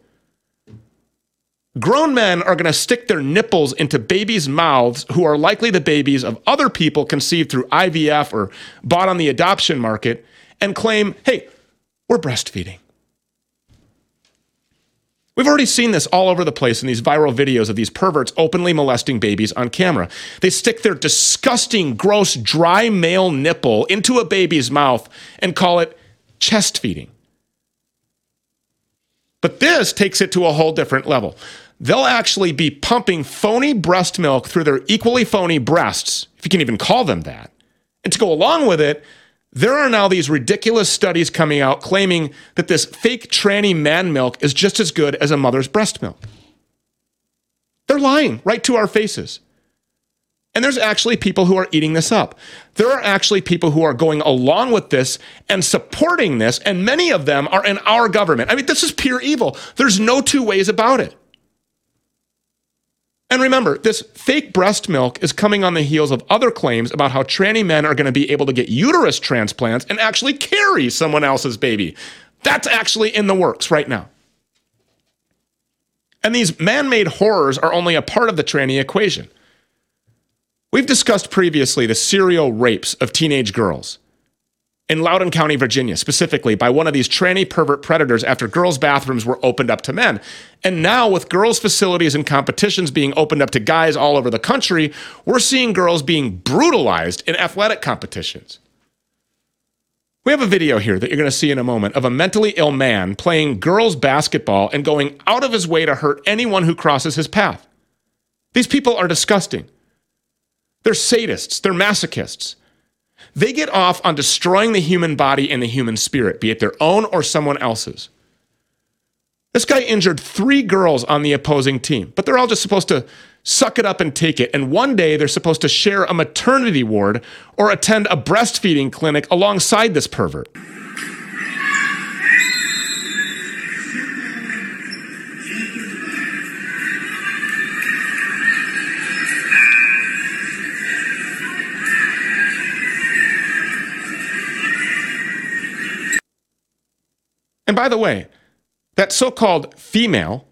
Grown men are going to stick their nipples into babies' mouths who are likely the babies of other people conceived through IVF or bought on the adoption market and claim, hey, we're breastfeeding. We've already seen this all over the place in these viral videos of these perverts openly molesting babies on camera. They stick their disgusting, gross, dry male nipple into a baby's mouth and call it chest feeding. But this takes it to a whole different level. they'll actually be pumping phony breast milk through their equally phony breasts, if you can even call them that. And to go along with it, there are now these ridiculous studies coming out claiming that this fake tranny man milk is just as good as a mother's breast milk. They're lying right to our faces. And there's actually people who are eating this up. There are actually people who are going along with this and supporting this, and many of them are in our government. I mean, this is pure evil. There's no two ways about it. And remember, this fake breast milk is coming on the heels of other claims about how tranny men are going to be able to get uterus transplants and actually carry someone else's baby. That's actually in the works right now. And these man made horrors are only a part of the tranny equation. We've discussed previously the serial rapes of teenage girls in Loudoun County, Virginia, specifically by one of these tranny pervert predators after girls' bathrooms were opened up to men. And now, with girls' facilities and competitions being opened up to guys all over the country, we're seeing girls being brutalized in athletic competitions. We have a video here that you're going to see in a moment of a mentally ill man playing girls' basketball and going out of his way to hurt anyone who crosses his path. These people are disgusting. They're sadists, they're masochists. They get off on destroying the human body and the human spirit, be it their own or someone else's. This guy injured three girls on the opposing team, but they're all just supposed to suck it up and take it. And one day they're supposed to share a maternity ward or attend a breastfeeding clinic alongside this pervert. And by the way, that so called female,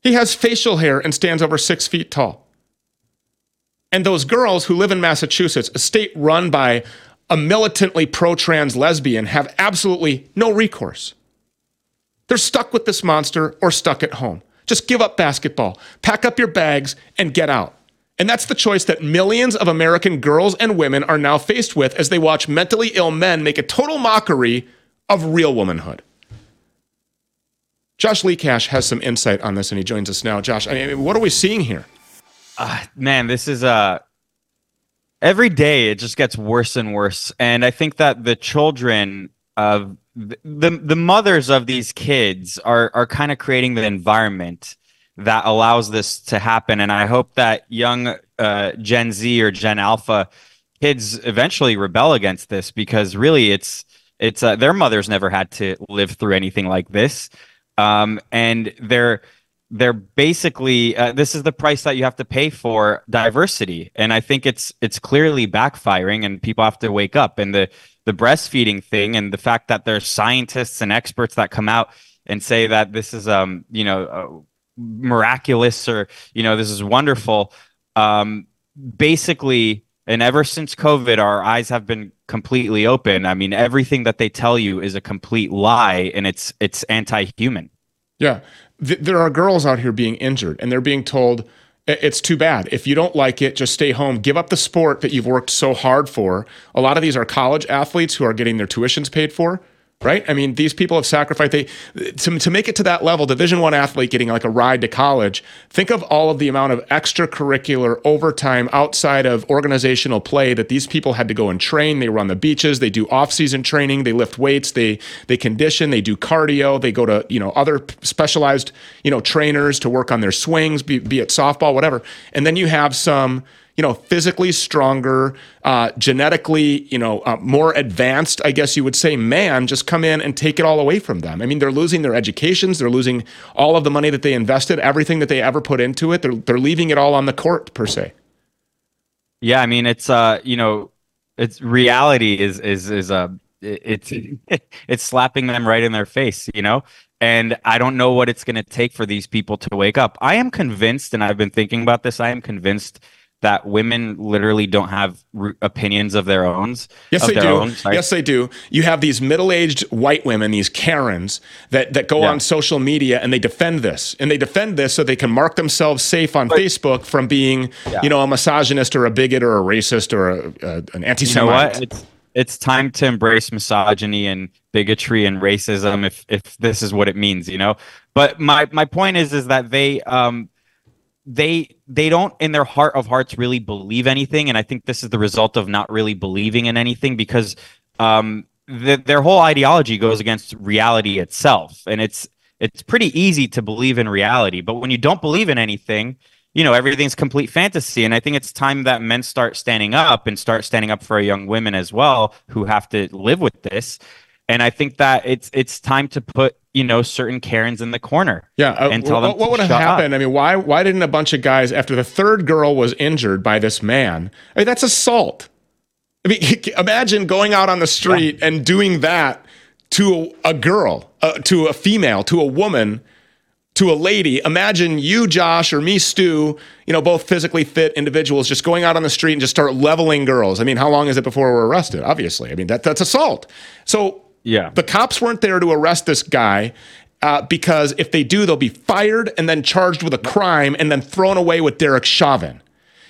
he has facial hair and stands over six feet tall. And those girls who live in Massachusetts, a state run by a militantly pro trans lesbian, have absolutely no recourse. They're stuck with this monster or stuck at home. Just give up basketball, pack up your bags, and get out. And that's the choice that millions of American girls and women are now faced with as they watch mentally ill men make a total mockery of real womanhood. Josh Lekach has some insight on this, and he joins us now. Josh, I mean, what are we seeing here? Uh, man, this is uh every day it just gets worse and worse, and I think that the children of the the, the mothers of these kids are are kind of creating the environment that allows this to happen, and I hope that young uh, Gen Z or Gen Alpha kids eventually rebel against this because really it's it's uh, their mothers never had to live through anything like this um, and they're they're basically uh, this is the price that you have to pay for diversity. And i think it's it's clearly backfiring and people have to wake up. And the the breastfeeding thing and the fact that there's scientists and experts that come out and say that this is um you know uh, miraculous or you know this is wonderful. Um basically and ever since covid our eyes have been completely open. I mean everything that they tell you is a complete lie and it's it's anti-human. Yeah. Th- there are girls out here being injured and they're being told it's too bad. If you don't like it just stay home. Give up the sport that you've worked so hard for. A lot of these are college athletes who are getting their tuitions paid for right? I mean, these people have sacrificed. They to, to make it to that level, Division One athlete getting like a ride to college. Think of all of the amount of extracurricular overtime outside of organizational play that these people had to go and train. They run the beaches. They do off-season training. They lift weights. They they condition. They do cardio. They go to you know other specialized you know trainers to work on their swings, be, be it softball, whatever. And then you have some you know, physically stronger, uh, genetically, you know, uh, more advanced, I guess you would say, man just come in and take it all away from them. I mean, they're losing their educations, they're losing all of the money that they invested, everything that they ever put into it. They're they're leaving it all on the court per se. Yeah, I mean, it's uh, you know, it's reality is is is a uh, it's it's slapping them right in their face, you know. And I don't know what it's going to take for these people to wake up. I am convinced, and I've been thinking about this. I am convinced that women literally don't have opinions of their own. Yes, they do. Own. Yes, they do. You have these middle-aged white women, these Karens, that that go yeah. on social media and they defend this, and they defend this so they can mark themselves safe on but, Facebook from being, yeah. you know, a misogynist or a bigot or a racist or a, a, an anti-Semite. You know it's, it's time to embrace misogyny and bigotry and racism if if this is what it means, you know. But my my point is is that they um they they don't in their heart of hearts really believe anything. And i think this is the result of not really believing in anything because um the, their whole ideology goes against reality itself. And it's it's pretty easy to believe in reality. But when you don't believe in anything you know everything's complete fantasy. And i think it's time that men start standing up and start standing up for young women as well who have to live with this. And i think that it's it's time to put you know certain karens in the corner Yeah, uh, and tell what, them what to would have shut up. happened? I mean, why why didn't a bunch of guys after the third girl was injured by this man? I mean, that's assault. I mean, imagine going out on the street and doing that to a, a girl, uh, to a female, to a woman, to a lady. Imagine you, Josh, or me, Stew. You know, both physically fit individuals, just going out on the street and just start leveling girls. I mean, how long is it before we're arrested? Obviously, I mean that that's assault. So yeah, the cops weren't there to arrest this guy. Uh, because if they do, they'll be fired and then charged with a crime and then thrown away with Derek Chauvin.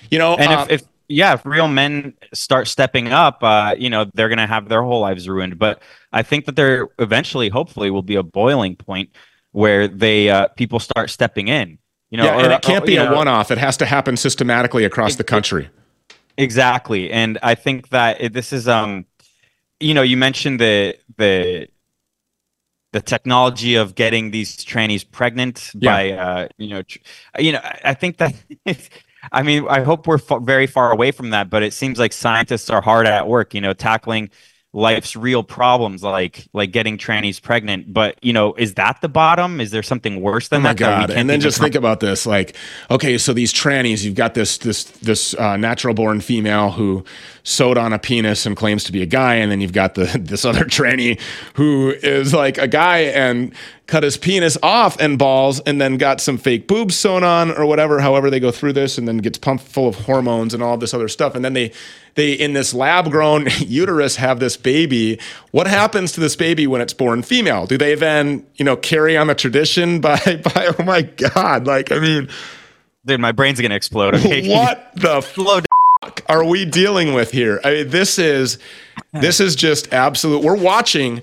You know, and uh, if, if yeah if real men start stepping up uh you know they're gonna have their whole lives ruined but i think that there eventually hopefully will be a boiling point where they uh people start stepping in you know yeah, and or- it can't be a know, one-off. It has to happen systematically across the country. exactly and i think that it, this is um you know you mentioned the the the technology of getting these trannies pregnant Yeah. by uh you know tr- you know I- i think that i mean i hope we're fa- very far away from that but it seems like scientists are hard at work you know tackling life's real problems like like getting trannies pregnant but you know is that the bottom is there something worse than Oh my that god! And then just think about this: like, okay, so these trannies, you've got this this this uh, natural-born female who sewed on a penis and claims to be a guy, and then you've got the this other tranny who is like a guy and cut his penis off and balls, and then got some fake boobs sewn on or whatever. However, they go through this, and then gets pumped full of hormones and all this other stuff, and then they they in this lab-grown uterus have this baby. What happens to this baby when it's born female? Do they then you know carry on the tradition by by oh my god like i mean dude my brain's gonna explode okay what the fuck are we dealing with here i mean this is this is just absolute we're watching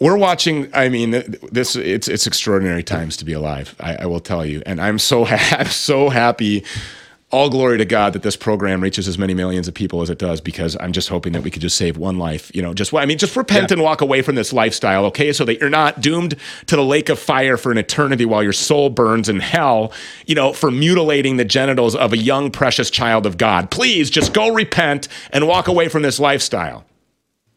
we're watching i mean this it's it's extraordinary times to be alive i, I will tell you and i'm so ha- i'm so happy all glory to God that this program reaches as many millions of people as it does because I'm just hoping that we could just save one life. You know, just I mean, just repent and walk away from this lifestyle, okay? So that you're not doomed to the lake of fire for an eternity while your soul burns in hell, you know, for mutilating the genitals of a young, precious child of God. Please just go repent and walk away from this lifestyle.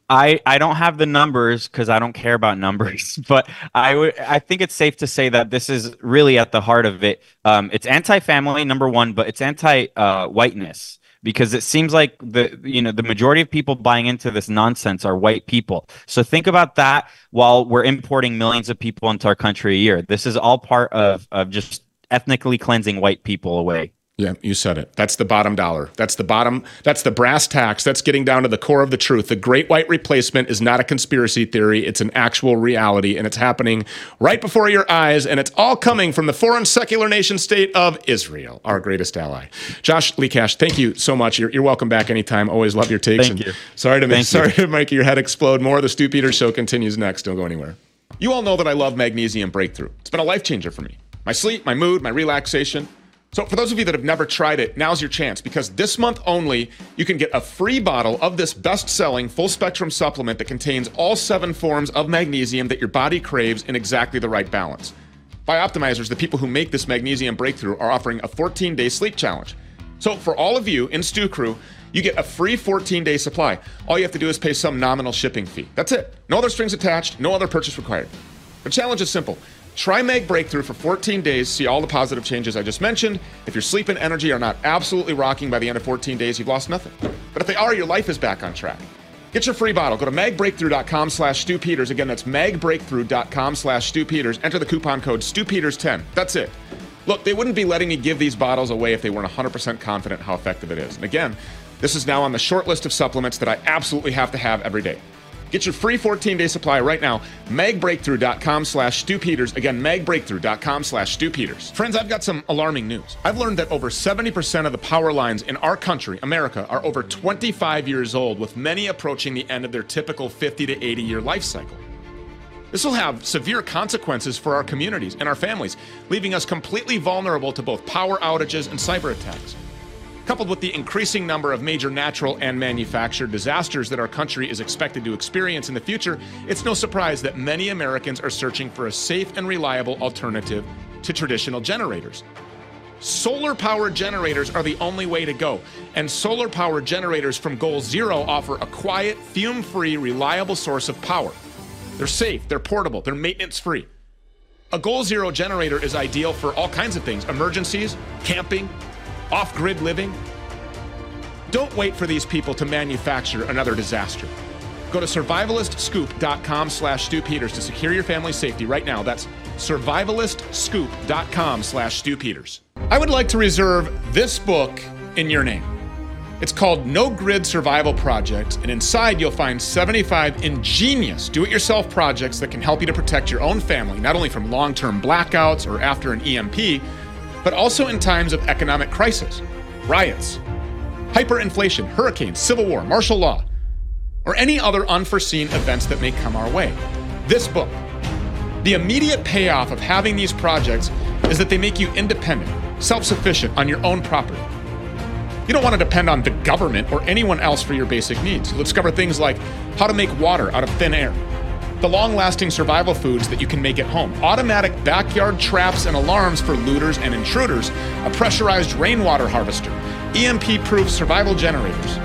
I, I don't have the numbers because I don't care about numbers, but I would I think it's safe to say that this is really at the heart of it. Um, it's anti-family number one, but it's anti-whiteness because it seems like the you know the majority of people buying into this nonsense are white people. So think about that while we're importing millions of people into our country a year. This is all part of of just ethnically cleansing white people away. Yeah, you said it. That's the bottom dollar. That's the bottom. That's the brass tacks. That's getting down to the core of the truth. The Great White Replacement is not a conspiracy theory. It's an actual reality, and it's happening right before your eyes. And it's all coming from the foreign secular nation state of Israel, our greatest ally. Josh Lekach, thank you so much. You're, you're welcome back anytime. Always love your takes. Thank you. Sorry to make, sorry to make your head explode. More of the Stew Peters show continues next. Don't go anywhere. You all know that I love Magnesium Breakthrough. It's been a life changer for me. My sleep, my mood, my relaxation. So, for those of you that have never tried it, now's your chance because this month only, you can get a free bottle of this best selling full spectrum supplement that contains all seven forms of magnesium that your body craves in exactly the right balance. Bioptimizers, the people who make this magnesium breakthrough, are offering a 14 day sleep challenge. So, for all of you in Stew Crew, you get a free 14 day supply. All you have to do is pay some nominal shipping fee. That's it. No other strings attached, no other purchase required. The challenge is simple. Try Mag Breakthrough for 14 days, see all the positive changes I just mentioned. If your sleep and energy are not absolutely rocking by the end of 14 days, you've lost nothing. But if they are, your life is back on track. Get your free bottle. Go to magbreakthrough.com slash Stew Peters. Again, that's magbreakthrough.com slash Stew Peters. Enter the coupon code StewPeters10. That's it. Look, they wouldn't be letting me give these bottles away if they weren't 100% confident how effective it is. And again, this is now on the short list of supplements that I absolutely have to have every day. Get your free 14-day supply right now. Magbreakthrough.com slash Stew Peters. Again, magbreakthrough.com slash Stew Peters. Friends, I've got some alarming news. I've learned that over 70% of the power lines in our country, America, are over 25 years old, with many approaching the end of their typical 50 to 80 year life cycle. This will have severe consequences for our communities and our families, leaving us completely vulnerable to both power outages and cyber attacks. Coupled with the increasing number of major natural and manufactured disasters that our country is expected to experience in the future, it's no surprise that many Americans are searching for a safe and reliable alternative to traditional generators. Solar powered generators are the only way to go, and solar powered generators from Goal Zero offer a quiet, fume free, reliable source of power. They're safe, they're portable, they're maintenance free. A Goal Zero generator is ideal for all kinds of things emergencies, camping, off grid living. Don't wait for these people to manufacture another disaster. Go to survivalistscoop.com slash Stew Peters to secure your family's safety right now. That's survivalistscoop.com slash Stew Peters. I would like to reserve this book in your name. It's called No Grid Survival Project, and inside you'll find 75 ingenious do it yourself projects that can help you to protect your own family, not only from long term blackouts or after an EMP, but also in times of economic crisis, riots, hyperinflation, hurricanes, civil war, martial law, or any other unforeseen events that may come our way. This book, the immediate payoff of having these projects is that they make you independent, self sufficient on your own property. You don't want to depend on the government or anyone else for your basic needs. You'll discover things like how to make water out of thin air, the long lasting survival foods that you can make at home, automatic backyard traps and alarms for looters and intruders, a pressurized rainwater harvester, EMP proof survival generators,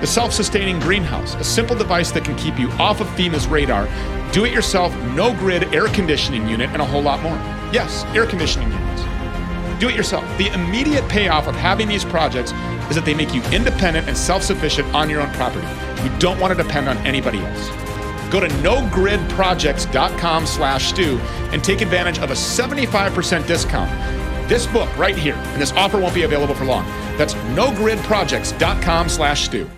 the self sustaining greenhouse, a simple device that can keep you off of FEMA's radar, do it yourself, no grid air conditioning unit, and a whole lot more. Yes, air conditioning units. Do it yourself. The immediate payoff of having these projects is that they make you independent and self sufficient on your own property. You don't want to depend on anybody else. Go to nogridprojects.com slash stew and take advantage of a 75% discount. This book right here, and this offer won't be available for long. That's nogridprojects.com slash stew.